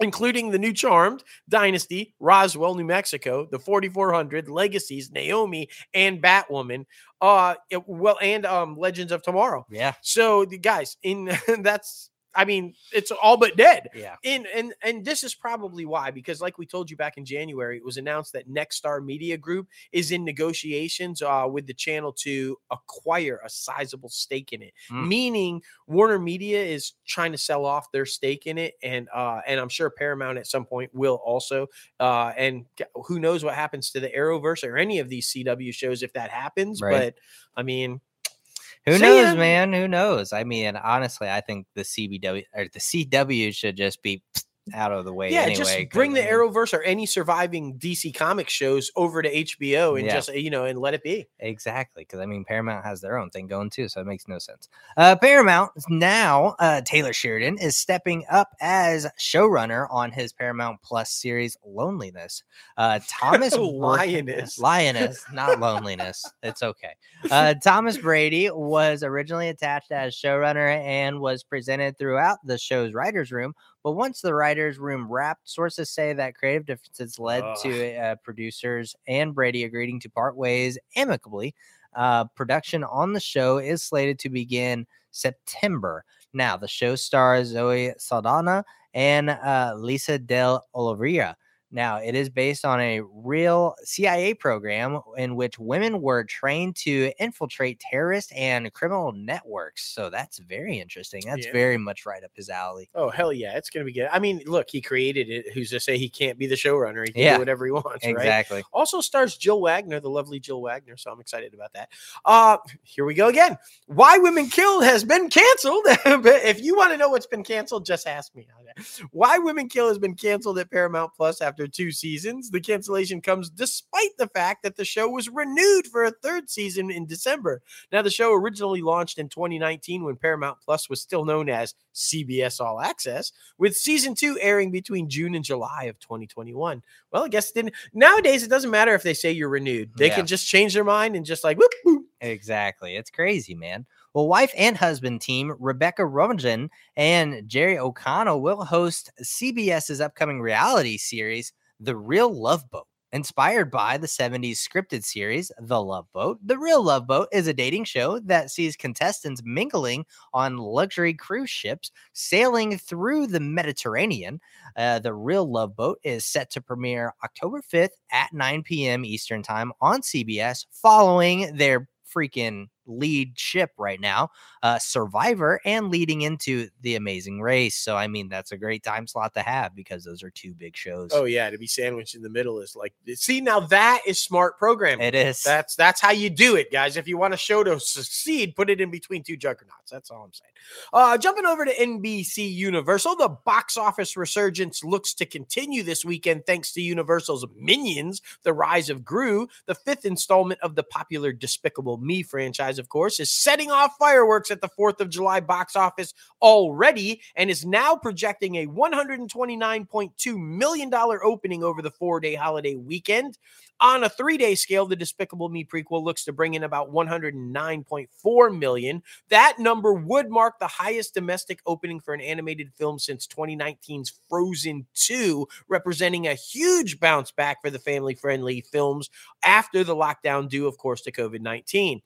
including the new Charmed, Dynasty, Roswell, New Mexico, the 4400, Legacies, Naomi, and Batwoman. Uh, it- well, and um, Legends of Tomorrow. Yeah. So, the guys, in that's, I mean, it's all but dead. Yeah. In and and this is probably why, because like we told you back in January, it was announced that Nexstar Media Group is in negotiations uh, with the channel to acquire a sizable stake in it. Mm. Meaning Warner Media is trying to sell off their stake in it, and uh, and I'm sure Paramount at some point will also. Uh, and who knows what happens to the Arrowverse or any of these CW shows if that happens? Right. But I mean, Who See knows, ya. man? Who knows? I mean, honestly, I think the CBW or the CW should just be out of the way. yeah, anyway, just bring the Arrowverse or any surviving DC comic shows over to HBO and Yeah. just you know and let it be. Exactly, because I mean, Paramount has their own thing going too, so it makes no sense. Uh, Paramount now uh, Taylor Sheridan is stepping up as showrunner on his Paramount Plus series Loneliness. Uh, Thomas Lioness. Lioness, not loneliness. It's okay. Uh, Thomas Brady was originally attached as showrunner and was presented throughout the show's writers' room. But once the writers' room wrapped, sources say that creative differences led to uh, producers and Brady agreeing to part ways amicably. Uh, production on the show is slated to begin September. Now, the show stars Zoe Saldana and uh, Laysla De Oliveira. Now, it is based on a real CIA program in which women were trained to infiltrate terrorist and criminal networks. So that's very interesting. That's Yeah. very much right up his alley. Oh hell yeah, it's gonna be good. I mean, look, he created it. Who's to say he can't be the showrunner? He can Yeah. do whatever he wants, right? Exactly. Also stars Jill Wagner, the lovely Jill Wagner. So I'm excited about that. Uh here we go again. Why Women Kill has been canceled. but if you want to know what's been canceled, just ask me. Why Women Kill has been canceled at Paramount Plus after two seasons. The cancellation comes despite the fact that the show was renewed for a third season in December. Now, the show originally launched in 2019 when Paramount Plus was still known as CBS All Access, with season two airing between June and July of 2021. Well, I guess it didn't. Nowadays, it doesn't matter if they say you're renewed; they Yeah. can just change their mind and just like whoop, whoop. Exactly. It's crazy, man. Well, wife and husband team Rebecca Romijn and Jerry O'Connell will host CBS's upcoming reality series, The Real Love Boat. Inspired by the 70s scripted series The Love Boat, The Real Love Boat is a dating show that sees contestants mingling on luxury cruise ships sailing through the Mediterranean. Uh, the Real Love Boat is set to premiere October 5th at 9 p.m. Eastern Time on CBS, following their freaking lead ship right now, uh, Survivor, and leading into The Amazing Race. So, I mean, that's a great time slot to have because those are two big shows. Oh yeah, to be sandwiched in the middle is like see now that is smart programming. It is. That's that's how you do it, guys. If you want a show to succeed, put it in between two juggernauts. That's all I'm saying. Uh, jumping over to NBC Universal, the box office resurgence looks to continue this weekend thanks to Universal's Minions: The Rise of Gru, the fifth installment of the popular Despicable Me franchise. Of course, is setting off fireworks at the Fourth of July box office already, and is now projecting a 129.2 million dollar opening over the four-day holiday weekend. On a three-day scale, the Despicable Me prequel looks to bring in about 109.4 million. That number would mark the highest domestic opening for an animated film since 2019's Frozen 2, representing a huge bounce back for the family-friendly films after the lockdown due, of course, to COVID-19.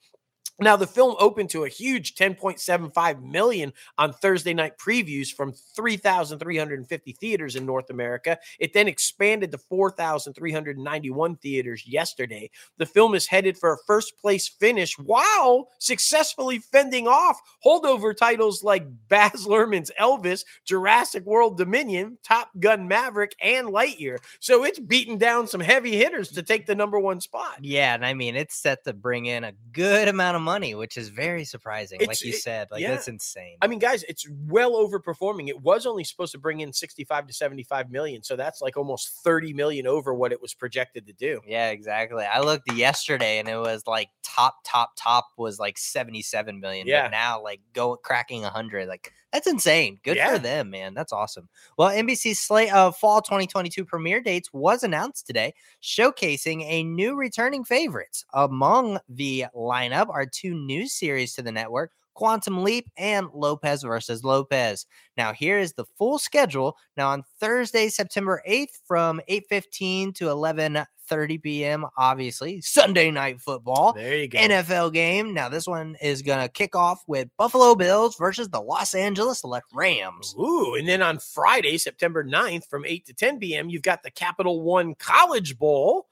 Now, the film opened to a huge 10.75 million on Thursday night previews from 3,350 theaters in North America. It then expanded to 4,391 theaters yesterday. The film is headed for a first place finish while successfully fending off holdover titles like Baz Luhrmann's Elvis, Jurassic World Dominion, Top Gun Maverick, and Lightyear. So it's beaten down some heavy hitters to take the number one spot. Yeah, and I mean it's set to bring in a good amount of money, which is very surprising. It's- like you it- said, like yeah. that's insane. I mean, guys, it's well overperforming. It was only supposed to bring in 65 to 75 million. So that's like almost 30 million over what it was projected to do. yeah, exactly. I looked yesterday and it was like top, top, top was like 77 million. Yeah. But now like go cracking 100. Like that's insane. Good Yeah. for them, man. That's awesome. Well, NBC's slate of fall 2022 premiere dates was announced today, showcasing a new returning favorites. Among the lineup are two new series to the network. Quantum Leap and Lopez versus Lopez. Now here is the full schedule. Now on Thursday, September 8th from 8:15 to 11:30 p.m. obviously, Sunday night football. There you go. NFL game. Now this one is going to kick off with Buffalo Bills versus the Los Angeles Le- Rams. Ooh, and then on Friday, September 9th from 8 to 10 p.m., you've got the Capital One College Bowl,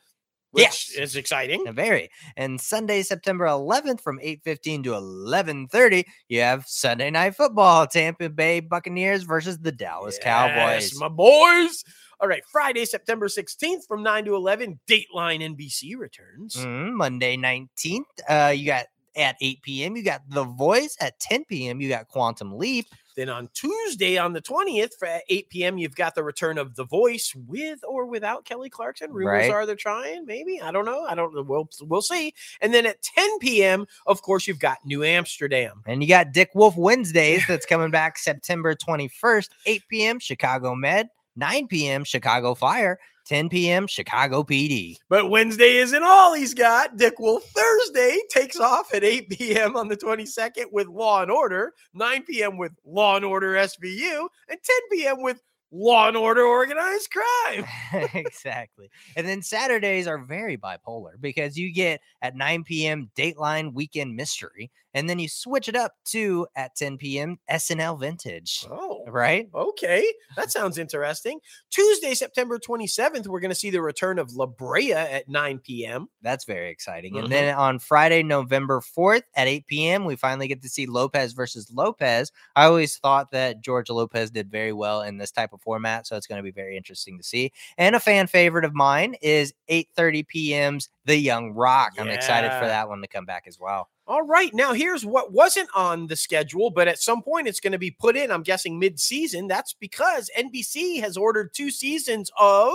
which Yes. is exciting. Very. And Sunday, September 11th from 8:15 to 11:30, you have Sunday Night Football, Tampa Bay Buccaneers versus the Dallas Cowboys. My boys. All right, Friday, September 16th from 9 to 11, Dateline NBC returns. Mhm, Monday 19th, uh, you got at 8 p.m. You got The Voice at 10 p.m. You got Quantum Leap. Then on Tuesday, on the 20th, for at 8 p.m., you've got the return of The Voice with or without Kelly Clarkson. Rumors Right. are they're trying, maybe. I don't know. I don't know. We'll, we'll see. And then at 10 p.m., of course, you've got New Amsterdam. And you got Dick Wolf Wednesdays that's coming back September 21st, 8 p.m. Chicago Med, 9 p.m. Chicago Fire, 10 p.m. Chicago PD. But Wednesday isn't all he's got. Dick Wolf Thursday takes off at 8 p.m. on the 22nd with Law and Order, 9 p.m. with Law and Order SVU, and 10 p.m. with Law and Order Organized Crime. exactly. And then Saturdays are very bipolar because you get at 9 p.m. Dateline Weekend Mystery, and then you switch it up to at 10 p.m. SNL Vintage. Oh, Right? okay. That sounds interesting. Tuesday, September 27th, we're going to see the return of La Brea at 9 p.m. That's very exciting. Mhm. And then on Friday, November 4th at 8 p.m., we finally get to see Lopez versus Lopez. I always thought that George Lopez did very well in this type of format, so it's going to be very interesting to see. And a fan favorite of mine is 8:30 p.m.'s The Young Rock. I'm excited for that one to come back as well. All right. Now, here's what wasn't on the schedule, but at some point it's going to be put in, I'm guessing mid season. That's because NBC has ordered two seasons of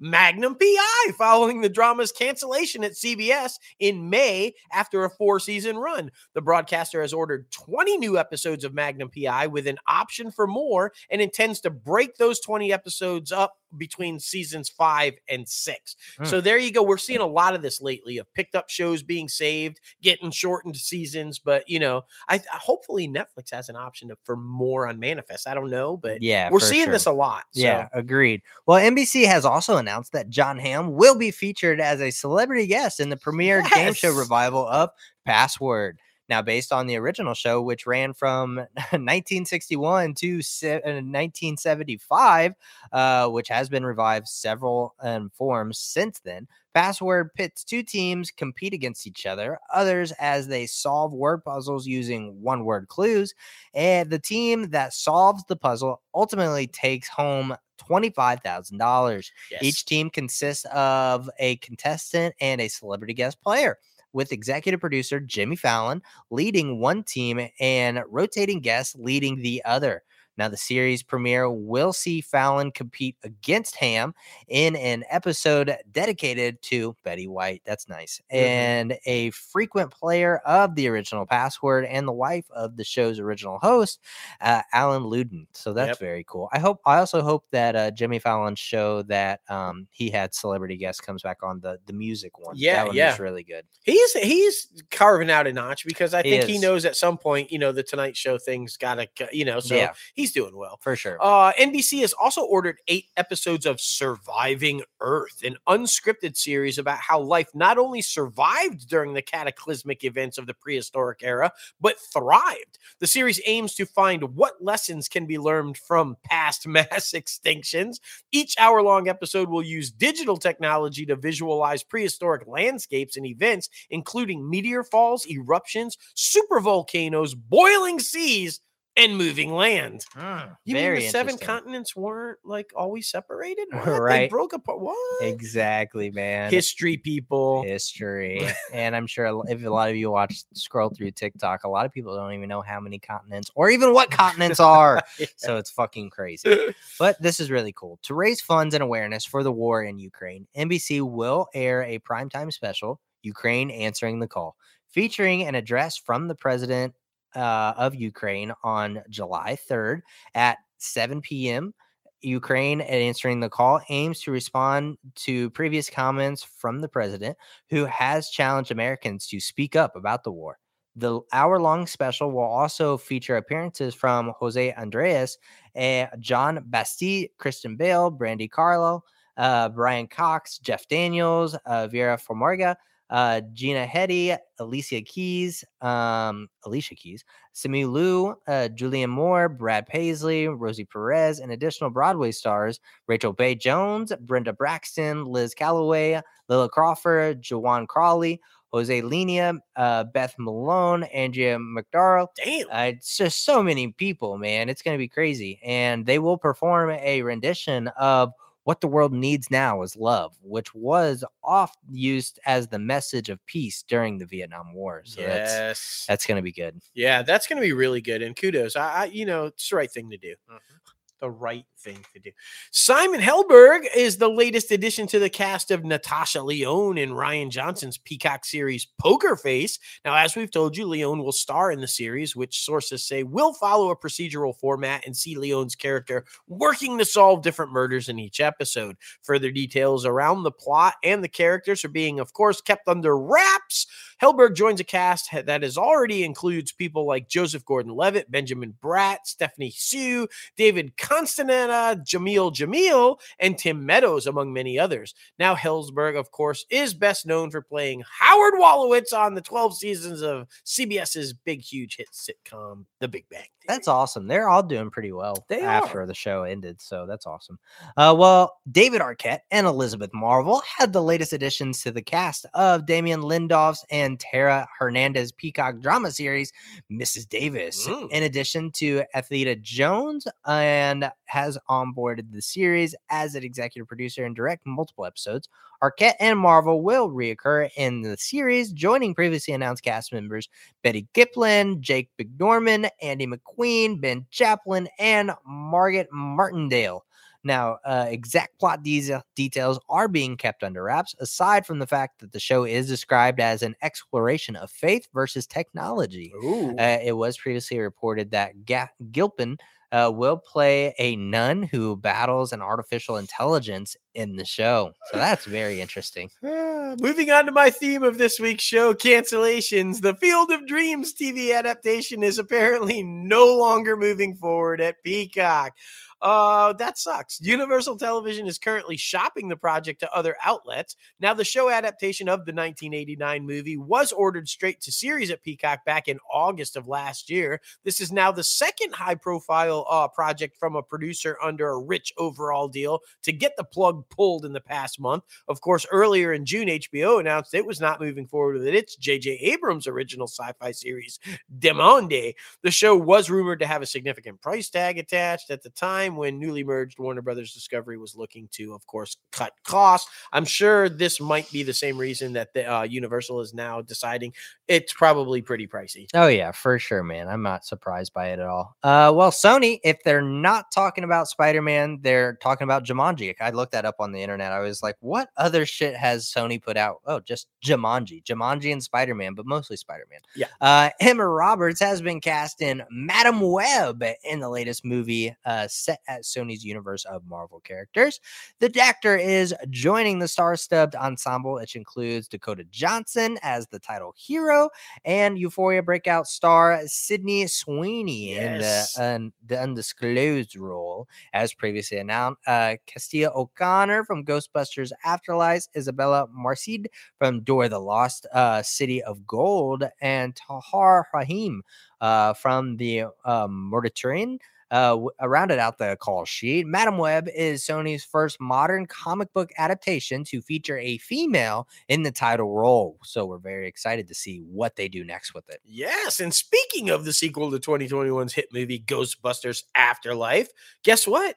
Magnum PI following the drama's cancellation at CBS in May after a four season run. The broadcaster has ordered 20 new episodes of Magnum PI with an option for more and intends to break those 20 episodes up between seasons five and six. Hmm. So there you go. We're seeing a lot of this lately of picked up shows being saved, getting shortened seasons. But you know, I hopefully Netflix has an option to, for more on Manifest. I don't know, but Yeah, we're seeing sure. this a lot. So. Yeah, agreed. Well, NBC has also announced that Jon Hamm will be featured as a celebrity guest in the premiere game show revival of Password. Now, based on the original show, which ran from 1961 to uh, 1975, uh, which has been revived several um, forms since then, Fast Password pits two teams compete against each other, others as they solve word puzzles using one word clues. And the team that solves the puzzle ultimately takes home $25,000. Yes. Each team consists of a contestant and a celebrity guest player, with executive producer Jimmy Fallon leading one team and rotating guests leading the other. Now, the series premiere will see Fallon compete against Hamm in an episode dedicated to Betty White. That's nice. Mhm. And a frequent player of the original password and the wife of the show's original host, uh, Allen Ludden. So that's Yep. very cool. I hope. I also hope that uh, Jimmy Fallon's show that um, he had celebrity guests comes back on the the music one. Yeah, that one yeah. was really good. He's he's carving out a notch because I He think he is. knows at some point, you know, the Tonight Show thing's got to, you know, so Yeah. he's doing well. For sure. Uh, NBC has also ordered eight episodes of Surviving Earth, an unscripted series about how life not only survived during the cataclysmic events of the prehistoric era, but thrived. The series aims to find what lessons can be learned from past mass extinctions. Each hour long episode will use digital technology to visualize prehistoric landscapes and events, including meteor falls, eruptions, supervolcanoes, boiling seas, and moving land. Ah. You mean the seven continents weren't like always separated? What? They Right. broke apart. What? Exactly, man. History, people. history. and I'm sure if a lot of you watch scroll through TikTok, a lot of people don't even know how many continents or even what continents are. So it's fucking crazy. But this is really cool. To raise funds and awareness for the war in Ukraine, NBC will air a primetime special, Ukraine Answering the Call, featuring an address from the president uh, of Ukraine on July 3rd at 7 p.m. Ukraine answering the call aims to respond to previous comments from the president, who has challenged Americans to speak up about the war. The hour long special will also feature appearances from Jose Andres, eh, Jon Batiste, Kristen Bell, Brandi Carlile, uh, Brian Cox, Jeff Daniels, uh, Vera Farmiga, uh, Gina Hetty, Alicia Keys, um, Alicia Keys, Simu Liu, uh, Julianne Moore, Brad Paisley, Rosie Perez, and additional Broadway stars Rachel Bay Jones, Brenda Braxton, Liz Callaway, Lila Crawford, Jawan Crawley, Jose Llana, uh, Beth Malone, Andrea McDarrell. Damn. Uh, it's just so many people, man. It's going to be crazy. And they will perform a rendition of what the world needs now is love, which was oft used as the message of peace during the Vietnam War. So that's yes. that's going to be good. yeah, that's going to be really good. And kudos. I, I, you know, it's the right thing to do. Mm-hmm. The right thing to do. Simon Helberg is the latest addition to the cast of Natasha Lyonne in Rian Johnson's Peacock series Poker Face. Now, as we've told you, Lyonne will star in the series, which sources say will follow a procedural format and see Lyonne's character working to solve different murders in each episode. Further details around the plot and the characters are being, of course, kept under wraps. Helberg joins a cast that has already includes people like Joseph Gordon-Levitt, Benjamin Bratt, Stephanie Hsu, David Constantina, Jameela Jamil, and Tim Meadows, among many others. Now, Hellsberg, of course, is best known for playing Howard Wolowitz on the 12 seasons of CBS's big, huge hit sitcom, The Big Bang. That's awesome. They're all doing pretty well They after are. the show ended. So that's awesome. Uh, well, David Arquette and Elizabeth Marvel had the latest additions to the cast of Damon Lindelof's and Tara Hernandez Peacock drama series, Mrs. Davis. Mm. In addition to Alethea Jones, and has onboarded the series as an executive producer and direct multiple episodes. Arquette and Marvel will reoccur in the series, joining previously announced cast members Betty Gilpin, Jake McDorman, Andy McQueen, Ben Chaplin, and Margaret Martindale. Now, uh, exact plot de- details are being kept under wraps, aside from the fact that the show is described as an exploration of faith versus technology. Uh, it was previously reported that Ga- Gilpin uh, will play a nun who battles an artificial intelligence in the show. So that's very interesting. Ah, moving on to my theme of this week's show cancellations. The Field of Dreams TV adaptation is apparently no longer moving forward at Peacock. Uh, that sucks. Universal Television is currently shopping the project to other outlets. Now, the show adaptation of the 1989 movie was ordered straight to series at Peacock back in August of last year. This is now the second high profile uh, project from a producer under a rich overall deal to get the plug pulled in the past month. Of course, earlier in June, HBO announced it was not moving forward with its J.J. Abrams original sci fi series, Demonde. The show was rumored to have a significant price tag attached at the time when newly merged Warner Brothers Discovery was looking to, of course, cut costs. I'm sure this might be the same reason that the, uh, Universal is now deciding it's probably pretty pricey. Oh yeah, for sure, man. I'm not surprised by it at all. Uh, well, Sony, if they're not talking about Spider-Man, they're talking about Jumanji. I looked that up on the internet. I was like, what other shit has Sony put out? Oh, just Jumanji, Jumanji and Spider-Man, but mostly Spider-Man. Yeah. Uh, Emma Roberts has been cast in Madame Web in the latest movie uh, set at Sony's universe of Marvel characters. The actor is joining the star-studded ensemble, which includes Dakota Johnson as the title hero and Euphoria breakout star Sydney Sweeney Yes. in the, un- the undisclosed role, as previously announced. Uh, Celeste O'Connor from Ghostbusters Afterlife, Isabela Merced from Door the Lost uh, City of Gold, and Tahar Rahim uh, from the um, Mediterranean. Uh, uh, rounded out the call sheet. Madame Web is Sony's first modern comic book adaptation to feature a female in the title role. So we're very excited to see what they do next with it. Yes, and speaking of the sequel to 2021's hit movie Ghostbusters Afterlife, guess what?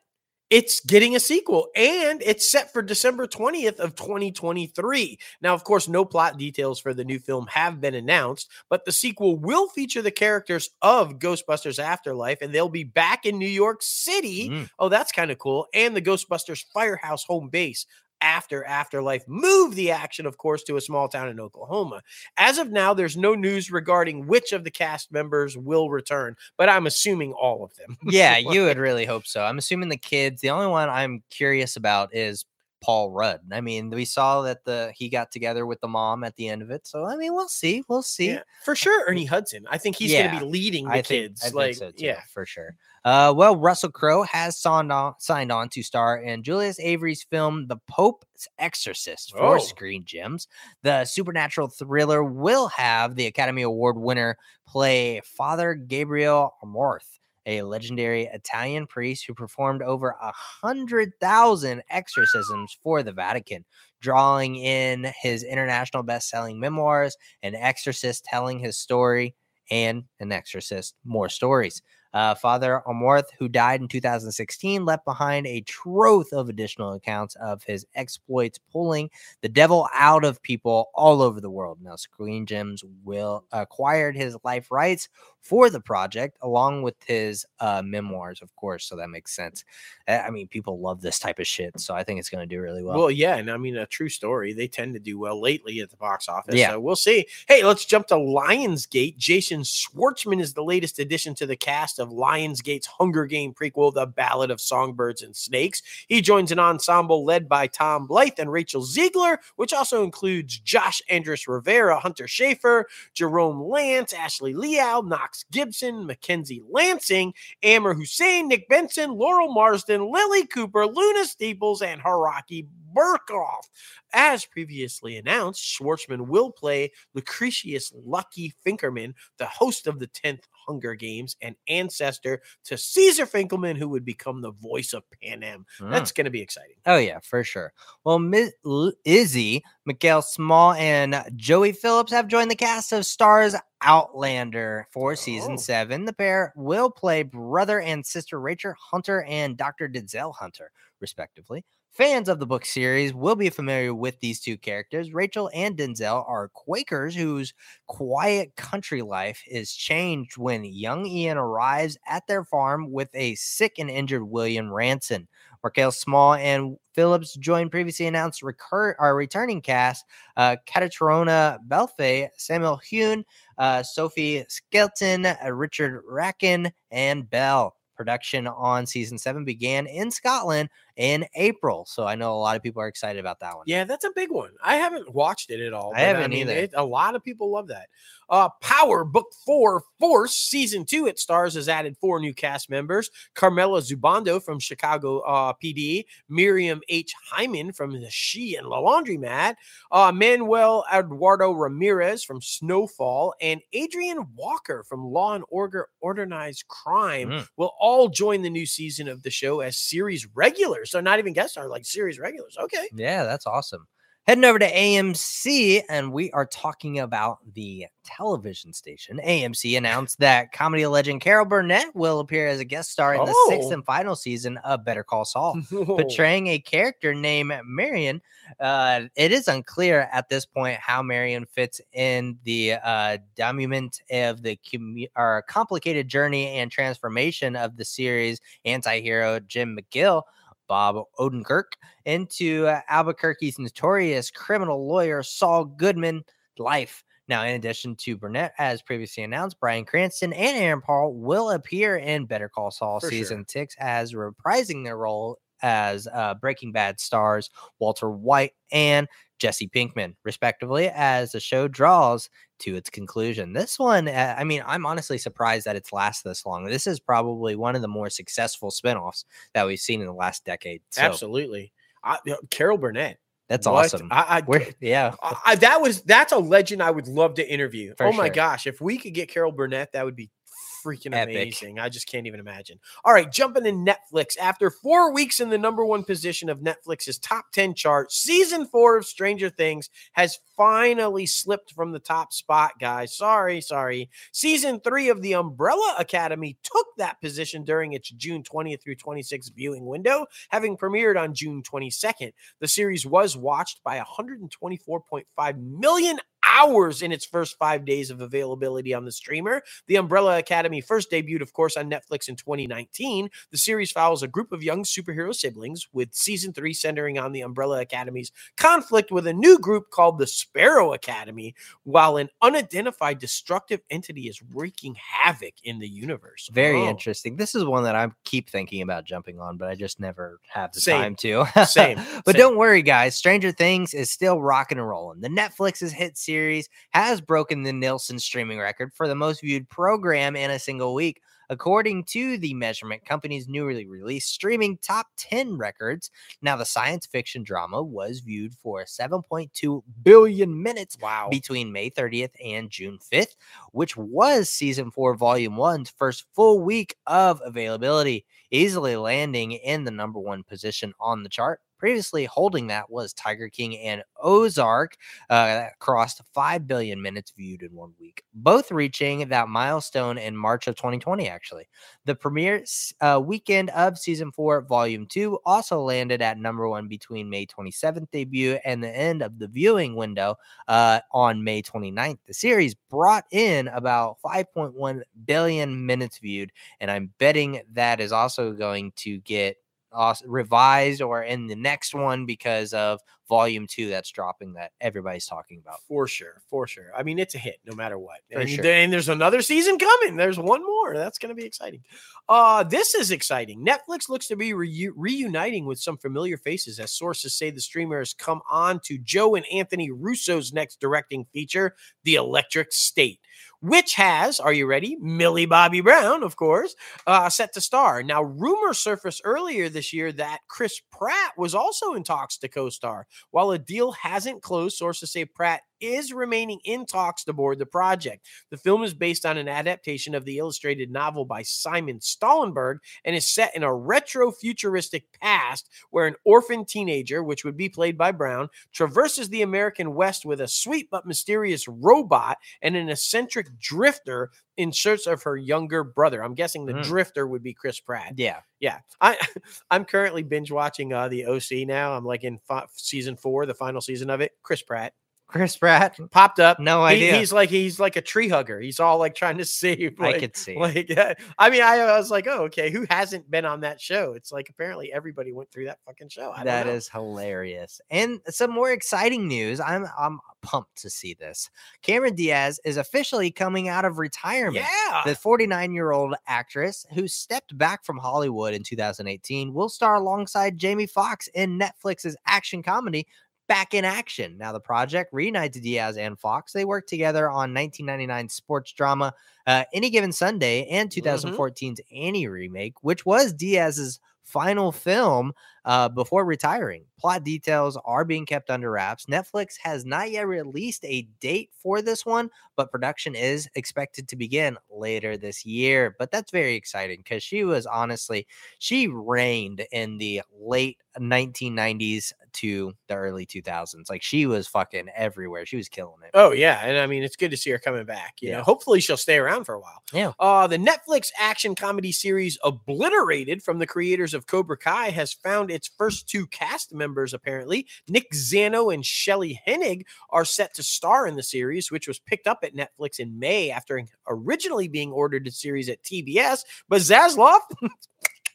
It's getting a sequel and it's set for December 20th of 2023. Now, of course, no plot details for the new film have been announced, but the sequel will feature the characters of Ghostbusters Afterlife and they'll be back in New York City. Mm. Oh, that's kind of cool. And the Ghostbusters Firehouse home base after Afterlife moved the action, of course, to a small town in Oklahoma. As of now, there's no news regarding which of the cast members will return, but I'm assuming all of them. Yeah, you would really hope so. I'm assuming the kids. The only one I'm curious about is Paul Rudd. I mean, we saw that the he got together with the mom at the end of it. So I mean, we'll see. We'll see. Yeah, for sure, Ernie Hudson. I think he's going to be leading the I kids. I think like, so too, yeah, for sure. Uh, well, Russell Crowe has signed on, signed on to star in Julius Avery's film *The Pope's Exorcist* for Oh. Screen Gems. The supernatural thriller will have the Academy Award winner play Father Gabriel Amorth, a legendary Italian priest who performed over a hundred thousand exorcisms for the Vatican, drawing in his international best-selling memoirs, *An Exorcist Telling His Story*, and *An Exorcist: More Stories*. Uh, Father Amorth, who died in 2016, left behind a trove of additional accounts of his exploits, pulling the devil out of people all over the world. Now, Screen Gems will acquired his life rights for the project, along with his uh, memoirs, of course. So that makes sense. I mean, people love this type of shit, so I think it's going to do really well. Well, yeah, and I mean a true story. They tend to do well lately at the box office. Yeah. so we'll see. Hey, let's jump to Lionsgate. Jason Schwartzman is the latest addition to the cast of Lionsgate's Hunger Game prequel, The Ballad of Songbirds and Snakes. He joins an ensemble led by Tom Blyth and Rachel Zegler, which also includes Josh Andrés Rivera, Hunter Schafer, Jerome Lance, Ashley Liao, Knox Gibson, Mackenzie Lansing, Amber Hussein, Nick Benson, Laurel Marsden, Lily Cooper, Luna Steeples, and Haraki Burkoff. As previously announced, Schwartzman will play Lucretius Lucky Flickerman, the host of the 10th Hunger Games and ancestor to Caesar Flickerman, who would become the voice of Panem. Mm. That's going to be exciting. Oh yeah, for sure. Well, Ms. Izzy, Meikle-Small, and Joey Phillips have joined the cast of Starz Outlander for season Oh. seven. The pair will play brother and sister Rachel Hunter and Dr. Denzel Hunter, respectively. Fans of the book series will be familiar with these two characters. Rachel and Denzel are Quakers whose quiet country life is changed when young Ian arrives at their farm with a sick and injured William Ransom. Markel Small and Phillips joined previously announced recur- our returning cast, uh, Caitríona Balfe, Samuel Heughan, uh, Sophie Skelton, uh, Richard Rankin, and Bell. Production on season seven began in Scotland in April. So I know a lot of people are excited about that one. Yeah, that's a big one. I haven't watched it at all. I haven't mean, either. it- a lot of people love that. Uh, Power Book Four Force Season Two. It stars has added four new cast members: Carmela Zumbado from Chicago uh, PD, Miriam H. Hyman from the She and La Laundromat, uh, Manuel Eduardo Ramirez from Snowfall, and Adrian Walker from Law and Order Organized Crime Mm. will all join the new season of the show as series regulars. So not even guest stars, like series regulars. Okay. Yeah, that's awesome. Heading over to AMC, and we are talking about the television station. AMC announced that comedy legend Carol Burnett will appear as a guest star in the sixth Oh. and final season of Better Call Saul. Portraying a character named Marion. Uh, it is unclear at this point how Marion fits in the uh, of the commu- or complicated journey and transformation of the series anti-hero Jim McGill, Bob Odenkirk, into uh, Albuquerque's notorious criminal lawyer Saul Goodman life. Now, in addition to Burnett, as previously announced, Bryan Cranston and Aaron Paul will appear in Better Call Saul For sure. season six as reprising their role as uh, Breaking Bad stars Walter White and Jesse Pinkman, respectively, as the show draws to its conclusion. This one, uh, I mean, I'm honestly surprised that it's lasted this long. This is probably one of the more successful spinoffs that we've seen in the last decade. So Absolutely. I, Carol Burnett. that's What? awesome. I, I, yeah, I- I- that was that's a legend I would love to interview. For oh my sure. gosh, if we could get Carol Burnett, that would be freaking Epic. amazing. I just can't even imagine. All right, jumping in Netflix. After four weeks in the number one position of Netflix's top 10 chart, season four of Stranger Things has finally slipped from the top spot, guys. Sorry, sorry. Season three of The Umbrella Academy took that position during its June 20th through 26th viewing window, having premiered on June 22nd. The series was watched by 124.5 million hours in its first five days of availability on the streamer. The Umbrella Academy first debuted, of course, on Netflix in 2019. The series follows a group of young superhero siblings, with season three centering on the Umbrella Academy's conflict with a new group called the Sparrow Academy, while an unidentified destructive entity is wreaking havoc in the universe. very Oh, interesting. This is one that I keep thinking about jumping on, but I just never have the Same. time to. Same, but same. don't worry, guys. Stranger Things is still rocking and rolling. The Netflix Netflix's hit series has broken the Nielsen streaming record for the most viewed program in a single week. According to the measurement company's newly released streaming top 10 records, now the science fiction drama was viewed for 7.2 billion minutes Wow. between May 30th and June 5th, which was season four, volume one's first full week of availability, easily landing in the number one position on the chart. Previously holding that was Tiger King and Ozark, uh, that crossed 5 billion minutes viewed in one week, both reaching that milestone in March of 2020, actually. The premiere uh, weekend of season four, volume two, also landed at number one between May 27th debut and the end of the viewing window uh, on May 29th. The series brought in about 5.1 billion minutes viewed, and I'm betting that is also going to get revised or in the next one because of volume two that's dropping that everybody's talking about. For sure, for sure. I mean, it's a hit no matter what. And, sure. then there's another season coming. There's one more. That's going to be exciting. Uh, this is exciting. Netflix looks to be reu- reuniting with some familiar faces, as sources say the streamer has come on to Joe and Anthony Russo's next directing feature, The Electric State, which has, are you ready? Millie Bobby Brown, of course, uh, set to star. Now, rumors surfaced earlier this year that Chris Pratt was also in talks to co-star. While a deal hasn't closed, sources say Pratt is remaining in talks to board the project. The film is based on an adaptation of the illustrated novel by Simon Stålenhag and is set in a retro futuristic past where an orphan teenager, which would be played by Brown, traverses the American West with a sweet but mysterious robot and an eccentric drifter in search of her younger brother. I'm guessing the Mm. drifter would be Chris Pratt. Yeah. Yeah, I I'm currently binge watching uh the OC now. I'm like in fi- season four, the final season of it. Chris Pratt. Chris Pratt. popped up. No He- idea. he's like he's like a tree hugger. He's all like trying to save. I could see. like I mean, I, I was like, oh, okay. Who hasn't been on that show? It's like apparently everybody went through that fucking show. I know. is hilarious. And some more exciting news. I'm I'm pumped to see this. Cameron Diaz is officially coming out of retirement. yeah. The 49 year old actress who stepped back from Hollywood in 2018 will star alongside Jamie Foxx in Netflix's action comedy Back in Action. Now, the project reunites Diaz and Foxx. They worked together on 1999 sports drama uh, Any Given Sunday and 2014's Annie remake, which was Diaz's final film uh, before retiring. Plot details are being kept under wraps. Netflix has not yet released a date for this one, but production is expected to begin later this year. But that's very exciting because she was honestly, she reigned in the late 1990s to the early 2000s. Like she was fucking everywhere. She was killing it. Oh yeah, and I mean it's good to see her coming back. You Yeah. know, hopefully she'll stay around for a while. Yeah. Uh, the Netflix action comedy series Obliterated from the creators of Cobra Kai has found its first two cast members. Apparently, Nick Zano and Shelley Hennig are set to star in the series, which was picked up at Netflix in May after originally being ordered to series at TBS. But Zaslav.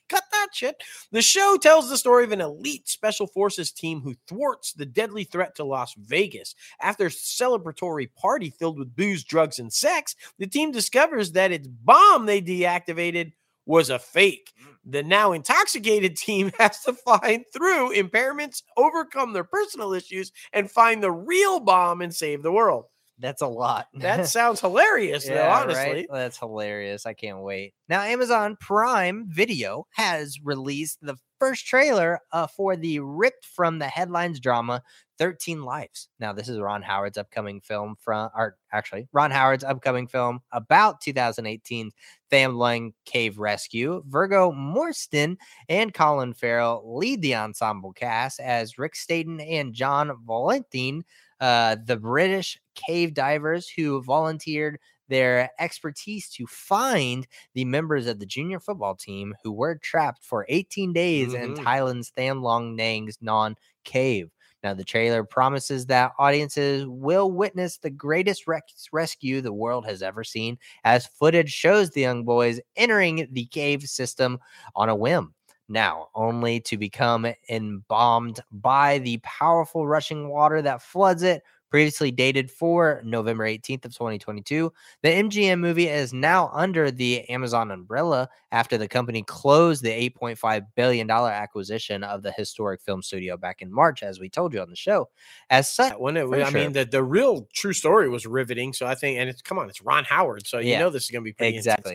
Cut that shit. The show tells the story of an elite special forces team who thwarts the deadly threat to Las Vegas. After a celebratory party filled with booze, drugs, and sex, the team discovers that its bomb they deactivated was a fake. Mm. The now intoxicated team has to find through impairments, overcome their personal issues, and find the real bomb and save the world. That's a lot. That sounds hilarious, though, honestly. right? That's hilarious. I can't wait. Now, Amazon Prime Video has released the first trailer uh, for the ripped from the headlines drama 13 Lives. Now, this is Ron Howard's upcoming film from, or actually, Ron Howard's upcoming film about 2018 Tham Luang Cave Rescue. Viggo Mortensen and Colin Farrell lead the ensemble cast as Rick Stanton and John Volanthen, uh, the British cave divers who volunteered their expertise to find the members of the junior football team who were trapped for 18 days in Mhm. Thailand's Tham Luang Nang's non cave. Now, the trailer promises that audiences will witness the greatest res- rescue the world has ever seen, as footage shows the young boys entering the cave system on a whim. Now, only to become embalmed by the powerful rushing water that floods it previously dated for November 18th of 2022. The MGM movie is now under the Amazon umbrella after the company closed the 8.5 billion dollar acquisition of the historic film studio back in March as we told you on the show. As such, one, it, I mean, the, the real true story was riveting. So I think, and it's come on, it's Ron Howard. So you Yeah, know this is going to be pretty intense.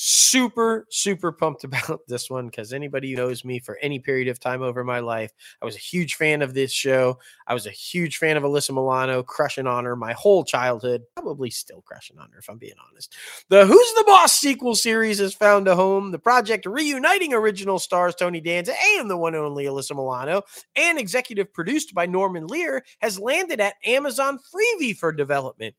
Super super pumped about this one because anybody who knows me for any period of time over my life i was a huge fan of this show. I was a huge fan of alyssa milano crushing on her my whole childhood probably still crushing on her if i'm being honest. The who's the boss sequel series has found a home. The project reuniting original stars tony danza and the one and only alyssa milano and executive produced by norman lear has landed at amazon Freevee for development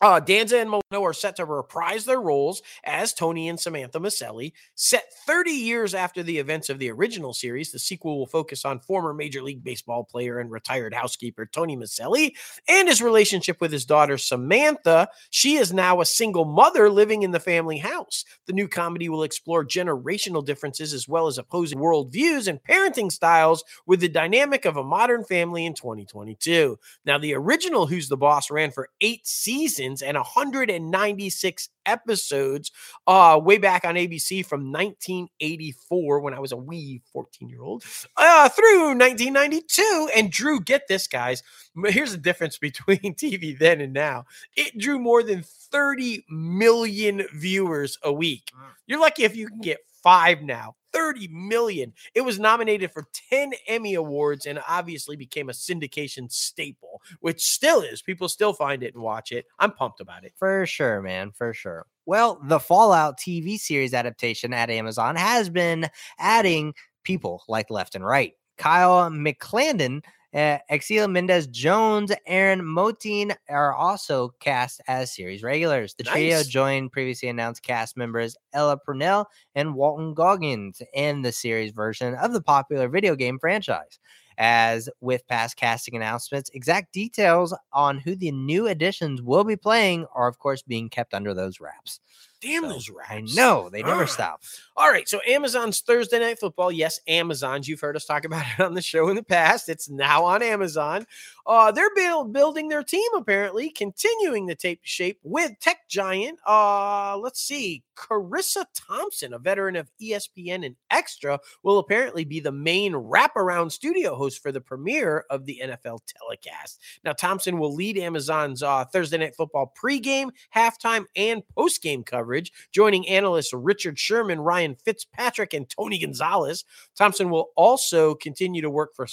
uh, Danza and Milano are set to reprise their roles as Tony and Samantha Micelli. Set 30 years after the events of the original series, the sequel will focus on former Major League Baseball player and retired housekeeper Tony Micelli and his relationship with his daughter Samantha. She is now a single mother living in the family house. The new comedy will explore generational differences as well as opposing worldviews and parenting styles with the dynamic of a modern family in 2022. Now, the original Who's the Boss ran for eight seasons and 196 episodes uh, way back on ABC from 1984 when I was a wee 14 year old uh, through 1992. And Drew, get this, guys. Here's the difference between TV then and now it drew more than 30 million viewers a week. Mm. You're lucky if you can get five now. 30 million. It was nominated for 10 Emmy Awards and obviously became a syndication staple, which still is. People still find it and watch it. I'm pumped about it. For sure, man, for sure. Well, the Fallout TV series adaptation at Amazon has been adding people like left and right. Kyle MacLachlan, uh, Xelia Mendes-Jones, Aaron Moten are also cast as series regulars. The trio Nice. joined previously announced cast members Ella Purnell and Walton Goggins in the series version of the popular video game franchise. As with past casting announcements, exact details on who the new additions will be playing are, of course, being kept under those wraps. Damn So, those rats. I know they never Ah. stop. All right, so Amazon's Thursday Night Football. Yes, Amazon's. You've heard us talk about it on the show in the past. It's now on Amazon. Uh, they're build, building their team apparently, continuing the tape shape with tech giant. Uh, let's see, Charissa Thompson, a veteran of ESPN and Extra, will apparently be the main wraparound studio host for the premiere of the NFL telecast. Now, Thompson will lead Amazon's uh, Thursday Night Football pregame, halftime, and postgame coverage, joining analysts Richard Sherman, Ryan Fitzpatrick, and Tony Gonzalez. Thompson will also continue to work for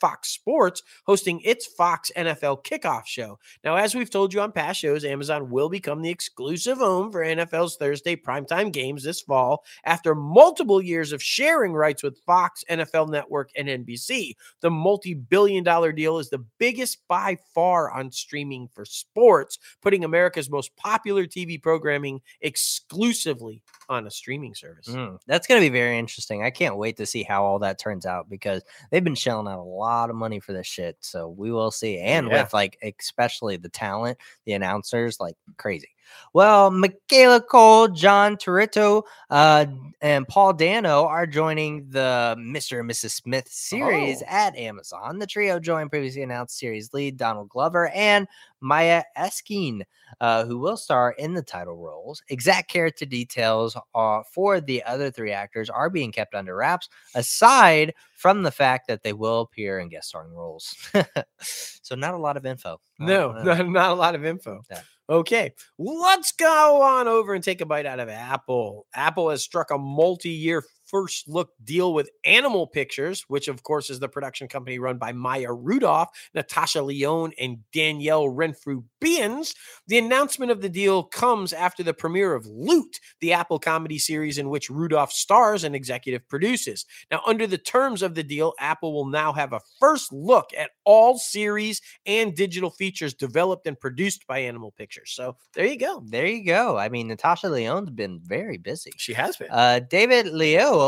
Fox Sports, hosting its Fox NFL kickoff show. Now, as we've told you on past shows, Amazon will become the exclusive home for NFL's Thursday primetime games this fall after multiple years of sharing rights with Fox, NFL Network, and NBC. The multi billion dollar deal is the biggest by far on streaming for sports, putting America's most popular TV programming exclusively on a streaming service. Mm, that's going to be very interesting. I can't wait to see how all that turns out because they've been shelling out a lot of money for this shit. So we will see. And Yeah. with like, especially the talent, the announcers, like crazy. Well, Michaela Coel, John Turturro, uh, and Paul Dano are joining the Mr. and Mrs. Smith series Oh. at Amazon. The trio joined previously announced series lead Donald Glover and Maya Erskine, uh, who will star in the title roles. Exact character details uh, for the other three actors are being kept under wraps, aside from the fact that they will appear in guest starring roles. so, not a lot of info. No, uh, not, not a lot of info. Yeah. Okay, let's go on over and take a bite out of Apple. Apple has struck a multi year first look deal with Animal Pictures, which, of course, is the production company run by Maya Rudolph, Natasha Lyonne, and Danielle Renfrew Behrens. The announcement of the deal comes after the premiere of Loot, the Apple comedy series in which Rudolph stars and executive produces. Now, under the terms of the deal, Apple will now have a first look at all series and digital features developed and produced by Animal Pictures. So there you go. There you go. I mean, Natasha Lyonne's been very busy. She has been. Uh, David Oyelowo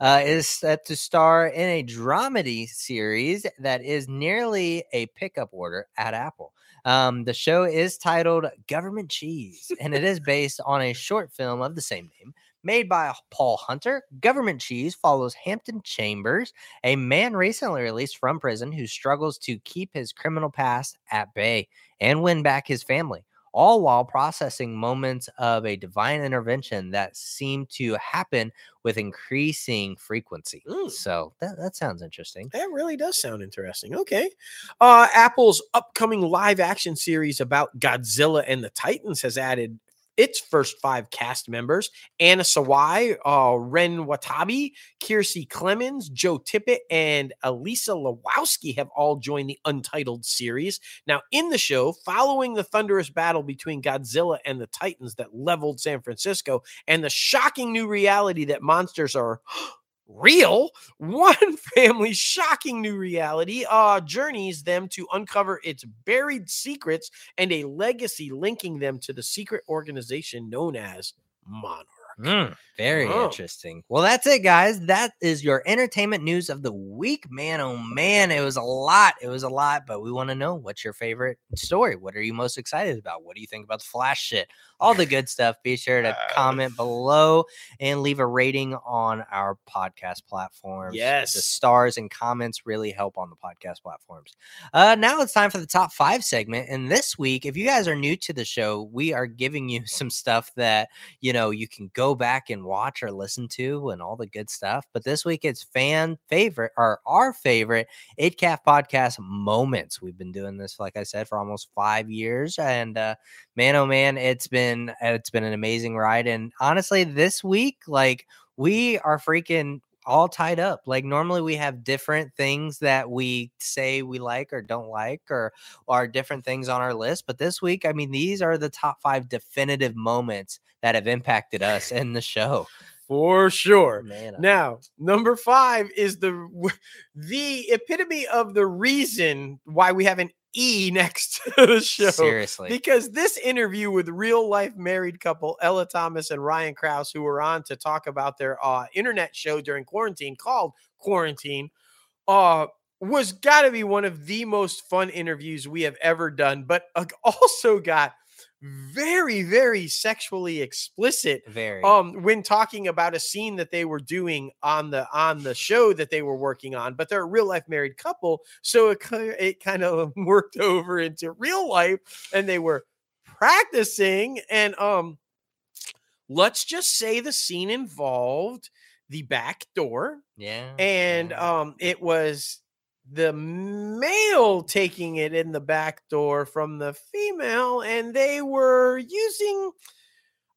uh, is set to star in a dramedy series that is nearly a pickup order at Apple. Um, the show is titled Government Cheese, and it is based on a short film of the same name. Made by Paul Hunter, Government Cheese follows Hampton Chambers, a man recently released from prison who struggles to keep his criminal past at bay and win back his family all while processing moments of a divine intervention that seem to happen with increasing frequency. Mm. So that, that sounds interesting. That really does sound interesting. Okay. Uh, Apple's upcoming live action series about Godzilla and the Titans has added its first five cast members Anna Sawai, uh, Ren Watabe, Kiersey Clemons, Joe Tippett, and Elisa Lasowski have all joined the untitled series. Now, in the show, following the thunderous battle between Godzilla and the Titans that leveled San Francisco, and the shocking new reality that monsters are real one family's shocking new reality uh journeys them to uncover its buried secrets and a legacy linking them to the secret organization known as monarch Mm, very Oh. interesting. Well, that's it, guys. That is your entertainment news of the week. Man, oh man, it was a lot. It was a lot, but we want to know what's your favorite story? What are you most excited about? What do you think about the Flash shit? All the good stuff. Be sure to comment below and leave a rating on our podcast platforms. Yes. The stars and comments really help on the podcast platforms. Uh, now it's time for the top five segment. And this week, if you guys are new to the show, we are giving you some stuff that you know you can go back and watch or listen to and all the good stuff but this week it's fan favorite or our favorite itcaf podcast moments we've been doing this like i said for almost five years and uh man oh man it's been it's been an amazing ride and honestly this week like we are freaking all tied up. Like normally we have different things that we say we like or don't like or are different things on our list. But this week, I mean, these are the top five definitive moments that have impacted us and the show. for sure Man, now number five is the the epitome of the reason why we have an e next to the show seriously. Because this interview with real life married couple Ella Thomas and Ryan Krause, who were on to talk about their uh, internet show during quarantine called Quarantine, uh, was got to be one of the most fun interviews we have ever done, but uh, also got very very sexually explicit Very. um when talking about a scene that they were doing on the on the show that they were working on but they're a real life married couple so it, it kind of worked over into real life and they were practicing and um let's just say the scene involved the back door yeah. and yeah. um it was the male taking it in the back door from the female and they were using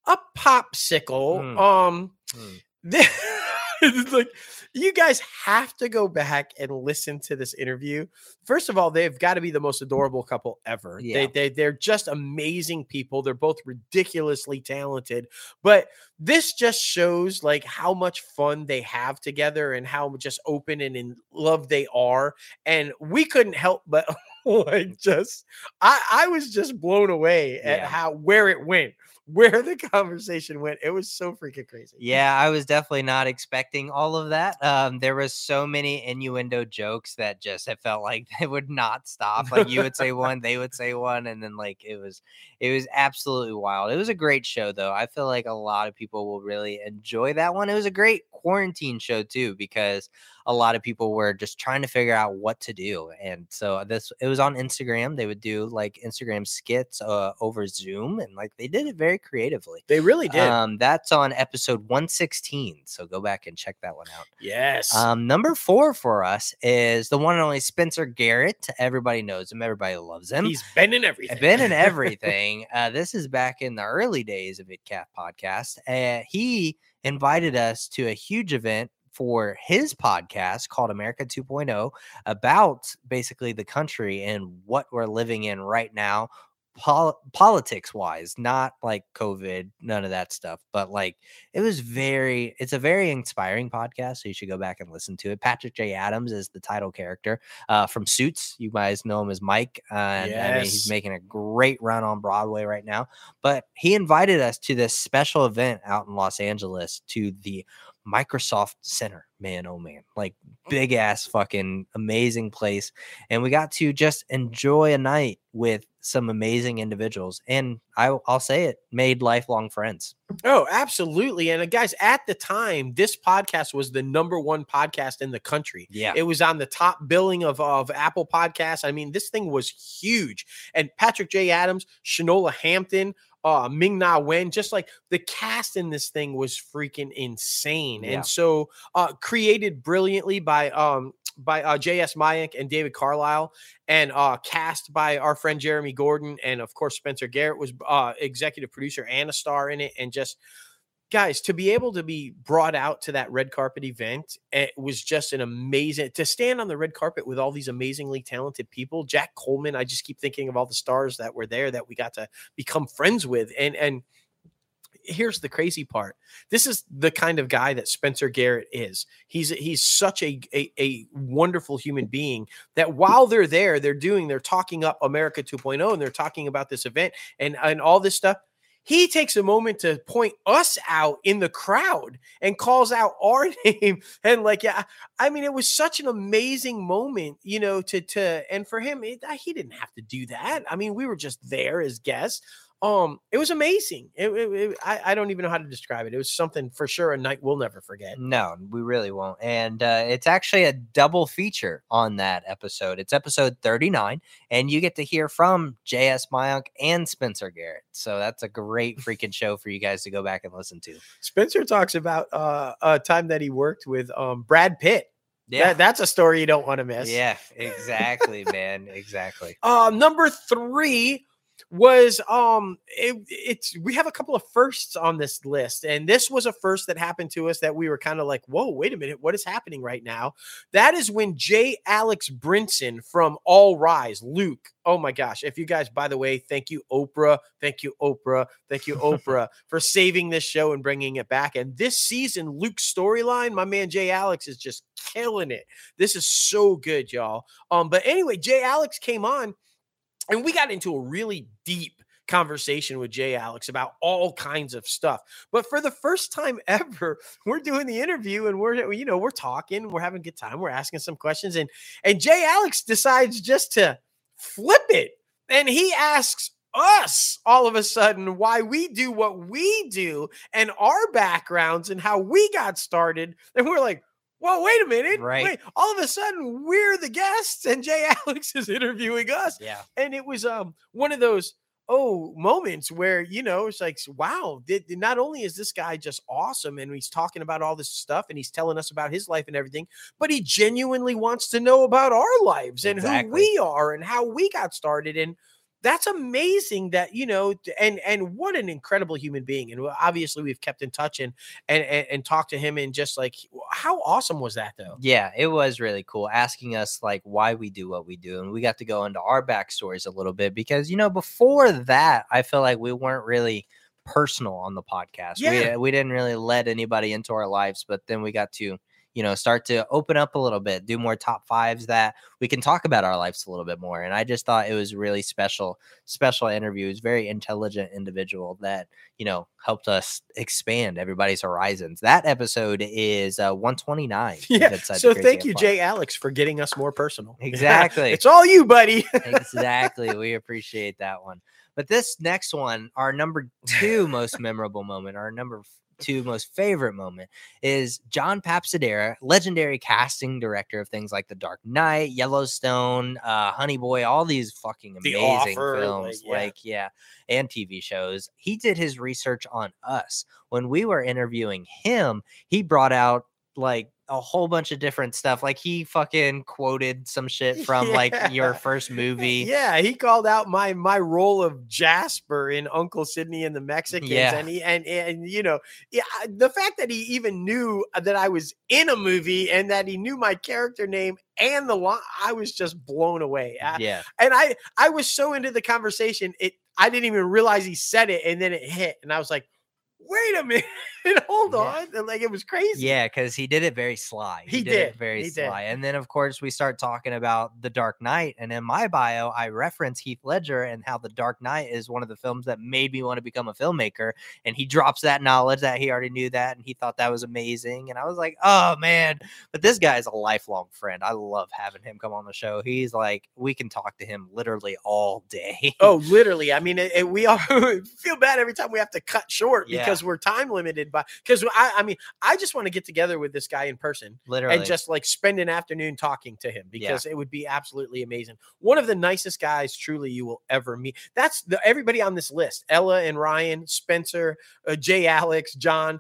a popsicle Mm. um Mm. it's like you guys have to go back and listen to this interview. First of all, they've got to be the most adorable couple ever. Yeah. They, they they're just amazing people. They're both ridiculously talented. But this just shows like how much fun they have together and how just open and in love they are. And we couldn't help but like just I I was just blown away at Yeah. how where it went, where the conversation went. It was so freaking crazy. Yeah, I was definitely not expecting all of that. Um, there was so many innuendo jokes that just it felt like they would not stop. Like you would say one, they would say one, and then like it was it was absolutely wild. It was a great show though. I feel like a lot of people will really enjoy that one. It was a great quarantine show too because a lot of people were just trying to figure out what to do. And so this it was on Instagram. They would do like Instagram skits uh, over Zoom and like they did it very creatively. They really did. Um, that's on episode 116. So go back and check that one out. yes. Um, number four for us is the one and only Spencer Garrett. Everybody knows him, everybody loves him. He's been in everything. Been in everything. uh, this is back in the early days of ItCaf podcast. Uh, he invited us to a huge event for his podcast called America 2.0 about basically the country and what we're living in right now. Pol- politics wise, not like COVID, none of that stuff, but like it was very, it's a very inspiring podcast. So you should go back and listen to it. Patrick J. Adams is the title character uh, from Suits. You guys know him as Mike. Uh, and I mean, he's making a great run on Broadway right now. But he invited us to this special event out in Los Angeles to the Microsoft Center. Man, oh man, like mm. big ass fucking amazing place. And we got to just enjoy a night with some amazing individuals. And I, I'll say it made lifelong friends. Oh, absolutely. And uh, guys, at the time, this podcast was the number one podcast in the country. Yeah. It was on the top billing of, of Apple Podcasts. I mean, this thing was huge. And Patrick J. Adams, Shanola Hampton, uh, Ming Na Wen, just like the cast in this thing was freaking insane. Yeah. And so uh, created brilliantly by um by uh, J.S. Mayank and David Carlisle, and uh, cast by our friend Jeremy Gordon, and of course Spencer Garrett was uh, executive producer and a star in it, and just guys to be able to be brought out to that red carpet event it was just an amazing to stand on the red carpet with all these amazingly talented people jack coleman i just keep thinking of all the stars that were there that we got to become friends with and and here's the crazy part. This is the kind of guy that spencer garrett is. He's he's such a, a a wonderful human being that while they're there they're doing they're talking up america 2.0 and they're talking about this event and and all this stuff. He takes a moment to point us out in the crowd and calls out our name and like yeah i mean it was such an amazing moment you know to to and for him it, he didn't have to do that. I mean we were just there as guests um it was amazing it, it- it- I, I don't even know how to describe it it was something for sure a night we'll never forget No, we really won't. And uh, it's actually a double feature on that episode. It's episode 39, and you get to hear from J.S. Mayank and Spencer Garrett. So that's a great freaking show for you guys to go back and listen to. spencer talks about uh a time that he worked with um brad pitt Yeah. That- that's a story you don't want to miss yeah, exactly, man. Exactly. Uh, number three was um it, it's we have a couple of firsts on this list and this was a first that happened to us that we were kind of like whoa wait a minute what is happening right now? That is when j alex brinson from all rise luke oh my gosh if you guys by the way thank you oprah thank you oprah thank you oprah for saving this show and bringing it back and this season luke's storyline my man j alex is just killing it. This is so good y'all. Um but anyway j alex came on and we got into a really deep conversation with Jay Alex about all kinds of stuff. But for the first time ever, we're doing the interview and we're you know we're talking, we're having a good time, we're asking some questions, and and Jay Alex decides just to flip it, and he asks us all of a sudden why we do what we do and our backgrounds and how we got started, and we're like well, wait a minute. Right. Wait, all of a sudden we're the guests and Jay Alex is interviewing us. Yeah. And it was um one of those oh moments where you know it's like wow did, not only is this guy just awesome and he's talking about all this stuff and he's telling us about his life and everything but he genuinely wants to know about our lives and who we are and how we got started and that's amazing that you know and and what an incredible human being and obviously we've kept in touch and and and, and talked to him and just like how awesome was that though Yeah, it was really cool asking us like why we do what we do. And we got to go into our backstories a little bit because, you know, before that, I feel like we weren't really personal on the podcast. Yeah. We, we didn't really let anybody into our lives, but then we got to, you know, start to open up a little bit, do more top fives that we can talk about our lives a little bit more. And I just thought it was really special, special interview. He's very intelligent individual that, you know, helped us expand everybody's horizons. That episode is uh, 129. yeah so thank you jay alex for getting us more personal Exactly. it's all you buddy exactly. We appreciate that one. But this next one, our number two most memorable moment, our number two most favorite moment is John Papsidera, legendary casting director of things like The Dark Knight, Yellowstone, uh, Honey Boy, all these fucking amazing Offer, like, films. yeah. Like, yeah, and TV shows. He did his research on us. When we were interviewing him, he brought out like a whole bunch of different stuff. Like he fucking quoted some shit from like your first movie. Yeah, he called out my my role of Jasper in Uncle Sydney and the Mexicans, Yeah. and he and and you know, yeah, the fact that he even knew that I was in a movie and that he knew my character name and the line, I was just blown away. I- Yeah. and I I was so into the conversation, it I didn't even realize he said it, and then it hit, and I was like, wait a minute, hold on, like it was crazy. Yeah, because he did it very sly. He it did, very he did. sly. And then of course we start talking about The Dark Knight. And in my bio, I reference Heath Ledger and how The Dark Knight is one of the films that made me want to become a filmmaker. And he drops that knowledge that he already knew that and he thought that was amazing. And I was like, oh man. But this guy is a lifelong friend. I love having him come on the show. He's like, we can talk to him literally all day. Oh, literally. I mean, it, it- we all feel bad every time we have to cut short Yeah. because we're time limited by. Because I, I mean, I just want to get together with this guy in person literally. and just like spend an afternoon talking to him Yeah. because it would be absolutely amazing. One of the nicest guys, truly, you will ever meet. That's the everybody on this list: Ella and Ryan, Spencer, uh, Jay, Alex, John.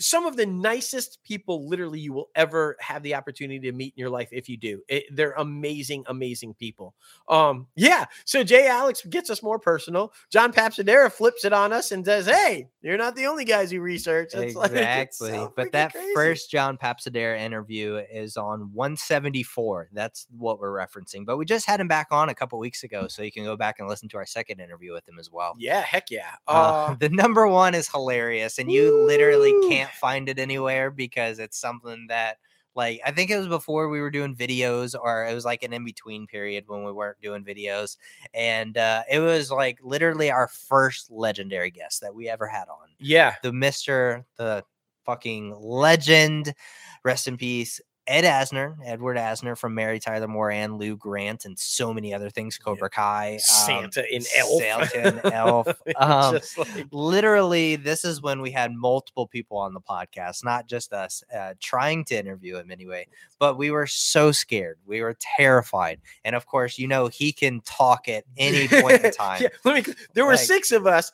Some of the nicest people, literally, you will ever have the opportunity to meet in your life. If you do, it, they're amazing, amazing people. Um, yeah. So Jay Alex gets us more personal. John Papsidera flips it on us and says, "Hey, you're not the only guys who research." It's like- exactly. so but that crazy. first John Papsidera interview is on 174. That's what we're referencing. But we just had him back on a couple weeks ago, so you can go back and listen to our second interview with him as well. yeah, heck yeah. Uh, Uh, the number one is hilarious, and you literally Woo! Can't find it anywhere because it's something that, like, I think it was before we were doing videos, or it was like an in between period when we weren't doing videos, and uh, it was like literally our first legendary guest that we ever had on yeah. the Mister, the fucking legend, rest in peace. Ed Asner, Edward Asner from Mary Tyler Moore and Lou Grant, and so many other things. Cobra Kai, um, Santa in Elf. Santa Elf. Um, like- literally this is when we had multiple people on the podcast not just us uh, trying to interview him anyway but we were so scared we were terrified and of course you know he can talk at any point in time Yeah, let me. There were Like- six of us.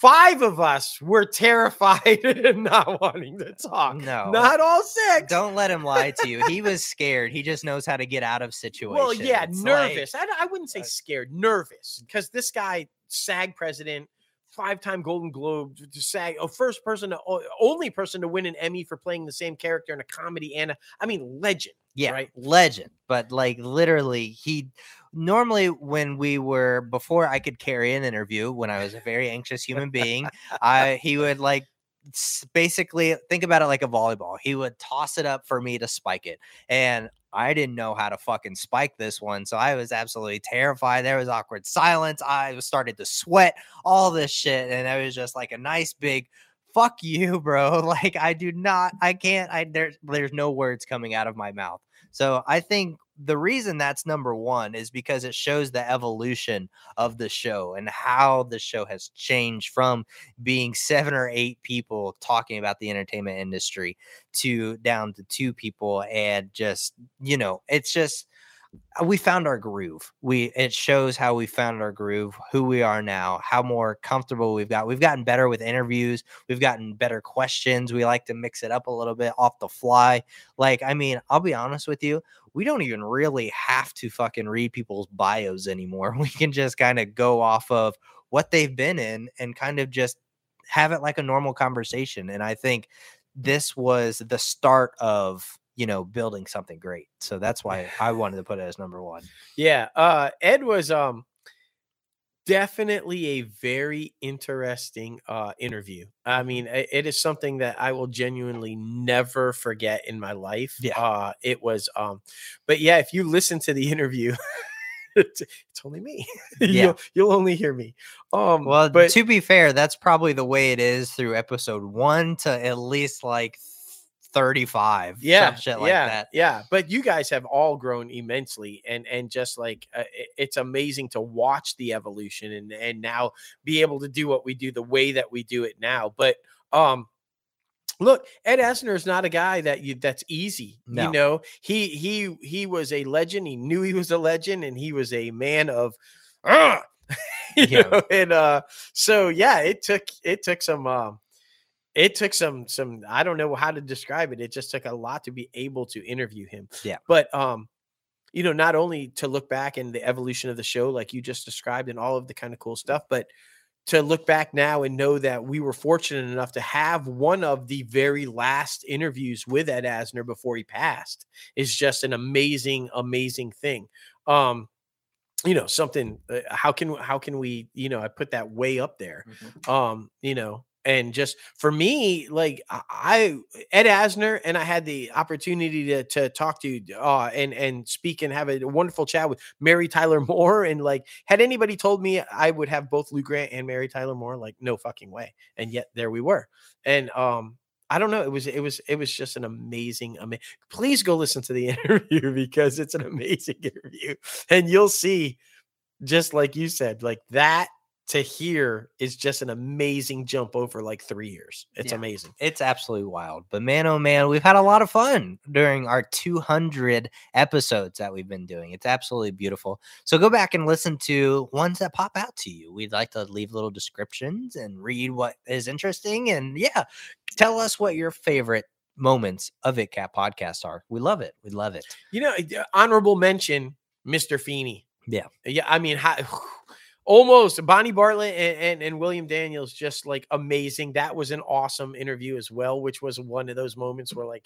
Five of us were terrified and not wanting to talk. no Not all six. don't let him lie to you he was scared he just knows how to get out of situations Well, yeah, It's like- nervous. I, I wouldn't say scared, nervous, because this guy, SAG president, five-time Golden Globe, to SAG, oh, first person, to, only person to win an Emmy for playing the same character in a comedy and a, I mean, legend. yeah right? legend but like literally he normally when we were before i could carry an interview when i was a very anxious human being i he would like basically think about it like a volleyball he would toss it up for me to spike it and I didn't know how to fucking spike this one. So I was absolutely terrified. There was awkward silence. I started to sweat, all this shit. And it was just like a nice big fuck you, bro. Like I do not, I can't, I there's there's no words coming out of my mouth. So I think the reason that's number one is because it shows the evolution of the show and how the show has changed from being seven or eight people talking about the entertainment industry to down to two people and just you know it's just Uh, we found our groove. We it shows how we found our groove, who we are now, how more comfortable we've got. We've gotten better with interviews. We've gotten better questions. We like to mix it up a little bit off the fly. Like, I mean, I'll be honest with you, we don't even really have to fucking read people's bios anymore. We can just kind of go off of what they've been in and kind of just have it like a normal conversation. And I think this was the start of you know building something great so that's why i wanted to put it as number one. Yeah uh ed was um definitely a very interesting uh interview. I mean it, is something that i will genuinely never forget in my life Yeah. uh it was um but yeah if you listen to the interview it's, it's only me. Yeah. you'll, you'll only hear me. Um well but to be fair that's probably the way it is through episode one to at least like 35 some yeah shit like yeah that yeah but you guys have all grown immensely and and just like uh, it's amazing to watch the evolution and and now be able to do what we do the way that we do it now but um look ed asner is not a guy that you that's easy No. you know he he he was a legend he knew he was a legend and he was a man of "Ugh," you Yeah. know, and uh so yeah it took it took some um it took some some i don't know how to describe it it just took a lot to be able to interview him. Yeah. but um you know not only to look back and the evolution of the show like you just described and all of the kind of cool stuff but to look back now and know that we were fortunate enough to have one of the very last interviews with Ed Asner before he passed is just an amazing amazing thing. Um you know something uh, how can how can we you know i put that way up there. Um you know and just for me like i ed asner and i had the opportunity to, to talk to uh and and speak and have a wonderful chat with mary tyler moore and like had anybody told me i would have both lou grant and mary tyler moore like no fucking way and yet there we were and um I don't know. It was it was it was just an amazing, amazing. Please go listen to the interview because it's an amazing interview, and you'll see, just like you said, like that to here is just an amazing jump over like three years. It's Yeah. amazing. it's absolutely wild. But man, oh man, we've had a lot of fun during our 200 episodes that we've been doing. It's absolutely beautiful. So go back and listen to ones that pop out to you. We'd like to leave little descriptions and read what is interesting. And yeah, tell us what your favorite moments of ItCaf podcast are. We love it. We love it. You know, uh, honorable mention, Mr. Feeney. Yeah. Yeah. I mean, how, almost Bonnie Bartlett and, and, and William Daniels, just like amazing. That was an awesome interview as well, which was one of those moments where like,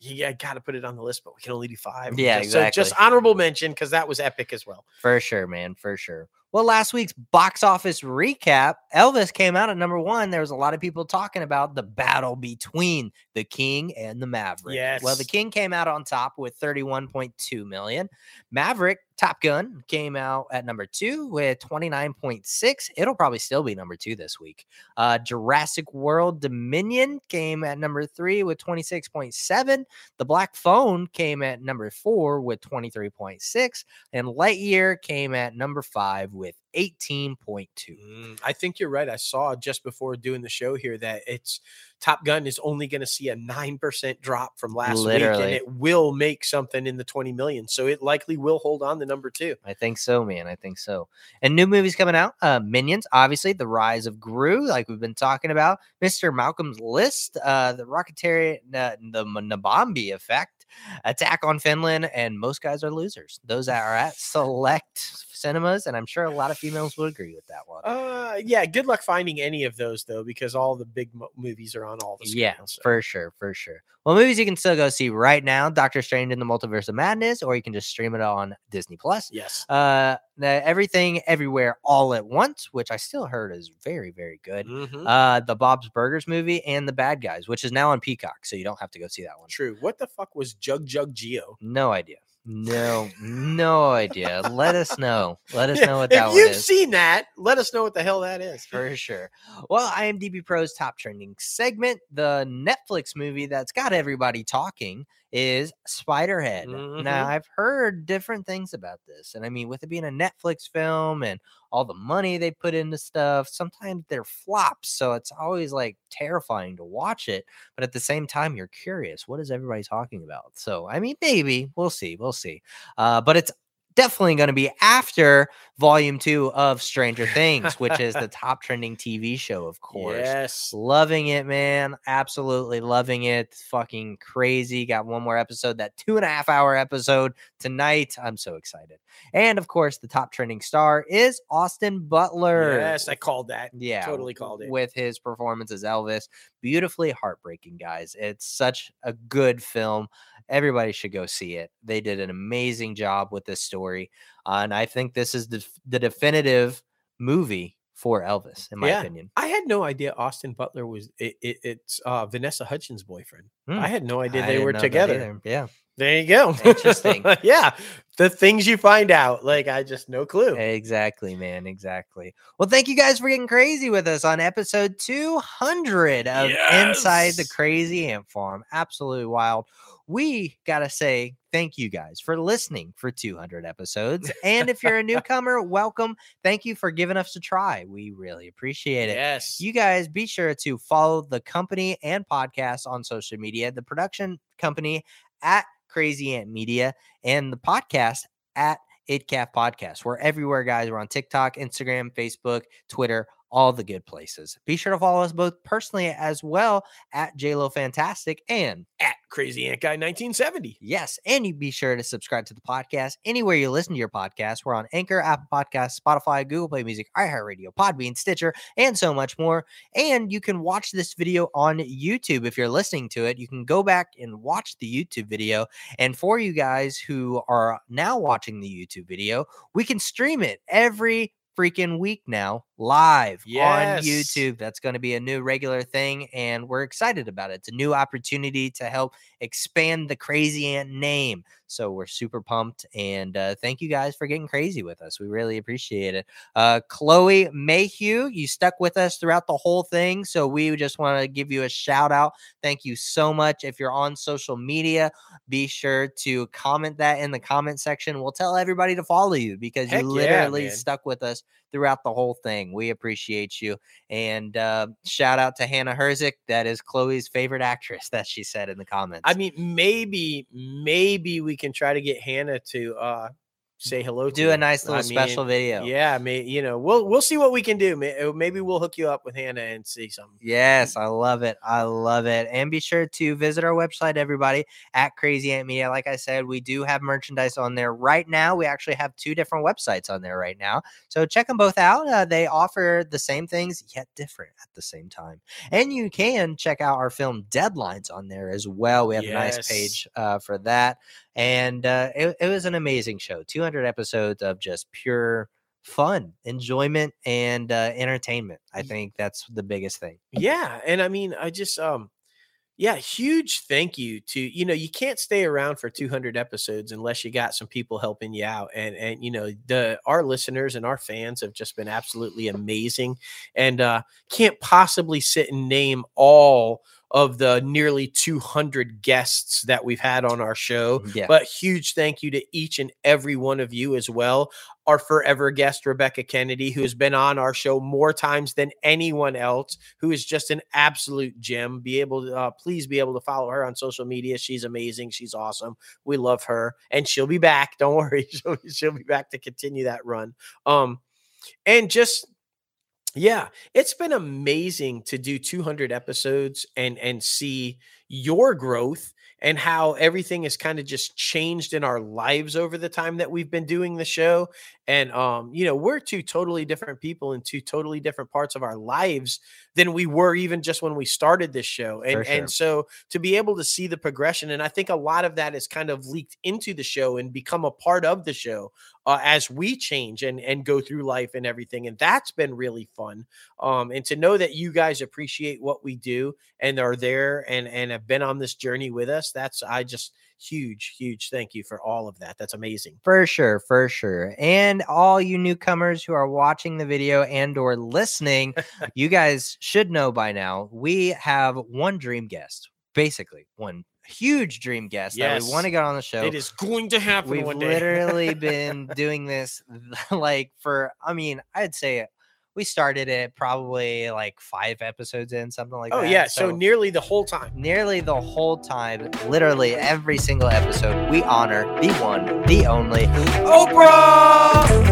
yeah, got to put it on the list, but we can only do five. Yeah, Just- So just honorable mention because that was epic as well. For sure, man. For sure. Well, last week's box office recap, Elvis came out at number one. There was a lot of people talking about the battle between the King and the Maverick. Yes. Well, the King came out on top with 31.2 million. Maverick, Top Gun, came out at number two with 29.6. It'll probably still be number two this week. Uh, Jurassic World Dominion came at number three with 26.7. The Black Phone came at number four with 23.6 and Lightyear came at number five with 18.2. Mm, I think you're right. I saw just before doing the show here that it's Top Gun is only going to see a 9% drop from last week and it will make something in the 20 million. So it likely will hold on to number two. I think so, man. I think so. And new movies coming out. Uh, Minions, obviously, The Rise of Gru, like we've been talking about. Mr. Malcolm's List, uh, The Rocketry, uh, The Nambi Effect, Attack on Finland, and Most Guys Are Losers. Those are at select cinemas, and I'm sure a lot of females would agree with that one. Uh, yeah. Good luck finding any of those though, because all the big mo- movies are on all the. Yeah, screens, so. for sure, for sure. Well, movies you can still go see right now: Doctor Strange in the Multiverse of Madness, or you can just stream it on Disney Plus. Yes. Uh, Everything Everywhere All at Once, which I still heard is very, very good. Mhm. Uh, the Bob's Burgers movie and the Bad Guys, which is now on Peacock, so you don't have to go see that one. True. What the fuck was Jug Jugg Jeeyo? No idea. No, no idea. Let us know. Let us Yeah, know what that one you've is. seen that, let us know what the hell that is. for sure. Well, IMDb Pro's top trending segment, the Netflix movie that's got everybody talking is Spiderhead. Mhm. Now, I've heard different things about this. And I mean, with it being a Netflix film and all the money they put into stuff, sometimes they're flops. So it's always like terrifying to watch it. But at the same time, you're curious. What is everybody talking about? So, I mean, maybe we'll see. We'll see. Uh, but it's definitely going to be after volume two of Stranger Things, which is the top trending TV show, of course. Yes. Loving it, man. Absolutely loving it. Fucking crazy. Got one more episode, that two and a half hour episode tonight. I'm so excited. And of course, the top trending star is Austin Butler. Yes, I called that. Yeah, totally called it. With his performance as Elvis. Beautifully heartbreaking, guys. It's such a good film. Everybody should go see it. They did an amazing job with this story. Uh, and I think this is the, the definitive movie for Elvis, in my Yeah. opinion. I had no idea Austin Butler was it, it, it's uh, Vanessa Hudgens' boyfriend. Hmm. I had no idea they were together. Yeah. There you go. Interesting. yeah, the things you find out, like I just no clue. Exactly, man. Exactly. Well, thank you guys for getting crazy with us on episode 200 of Inside the Crazy Ant Farm. Absolutely wild. We got to say thank you guys for listening for 200 episodes. And if you're a newcomer, welcome. Thank you for giving us a try. We really appreciate it. Yes. You guys be sure to follow the company and podcast on social media, the production company at Crazy Ant Media, and the podcast at ItCaf Podcast. We're everywhere, guys. We're on TikTok, Instagram, Facebook, Twitter, all the good places. Be sure to follow us both personally as well at JLo Fantastic and At Crazy Ant Guy 1970. Yes, and you be sure to subscribe to the podcast anywhere you listen to your podcast. We're on Anchor, Apple Podcasts, Spotify, Google Play Music, iHeartRadio, Podbean, Stitcher, and so much more. And you can watch this video on YouTube if you're listening to it. You can go back and watch the YouTube video. And for you guys who are now watching the YouTube video, we can stream it every freaking week now live Yes. on YouTube. That's going to be a new regular thing, and we're excited about it. It's a new opportunity to help expand the Crazy Ant name. So we're super pumped, and uh, thank you guys for getting crazy with us. We really appreciate it. Uh, Chloe Mayhew, you stuck with us throughout the whole thing, so we just want to give you a shout out. Thank you so much. If you're on social media, be sure to comment that in the comment section. We'll tell everybody to follow you because Heck you literally man. stuck with us throughout the whole thing. We appreciate you. And uh, shout out to Hana Hrzic. That is Chloe's favorite actress, that she said in the comments. I mean, maybe, maybe we can try to get Hana to uh say hello to do a nice little I special mean, video. Yeah, may, you know, we'll we'll see what we can do. Uh, Maybe we'll hook you up with Hana and see something. Yes, I love it. I love it. And be sure to visit our website, everybody, at Crazy Ant Media. Like I said, we do have merchandise on there right now. We actually have two different websites on there right now. So check them both out. Uh, they offer the same things, yet different at the same time. And you can check out our film Deadlines on there as well. We have a nice page uh, for that. And uh, it, it was an amazing show 200 episodes of just pure fun, enjoyment, and uh, entertainment. I think that's the biggest thing. Yeah, and I mean, I just um yeah, huge thank you to you know, you can't stay around for 200 episodes unless you got some people helping you out and and you know, the our listeners and our fans have just been absolutely amazing and uh can't possibly sit and name all of the nearly 200 guests that we've had on our show Yeah. but huge thank you to each and every one of you as well. Our forever guest, Rebecca Kennedy, who has been on our show more times than anyone else, who is just an absolute gem. Be able to, uh, please be able to follow her on social media. She's amazing. She's awesome. We love her, and she'll be back. Don't worry, she'll, she'll be back to continue that run. Um, and just yeah, it's been amazing to do 200 episodes and and see your growth and how everything has kind of just changed in our lives over the time that we've been doing the show. And um, you know, we're two totally different people in two totally different parts of our lives than we were even just when we started this show. And sure. and so to be able to see the progression, and I think a lot of that is kind of leaked into the show and become a part of the show uh, as we change and and go through life and everything. And that's been really fun. Um, and to know that you guys appreciate what we do and are there and and have been on this journey with us, that's I just huge, huge thank you for all of that. That's amazing. For sure, for sure. And all you newcomers who are watching the video and or listening, you guys should know by now, we have one dream guest, basically one huge dream guest Yes. that we want to get on the show. It is going to happen We've one day. literally been doing this like for I mean, I'd say we started it probably like five episodes in, something like oh that. yeah, so, nearly the whole time. nearly the whole time, literally every single episode, we honor the one, the only Oprah.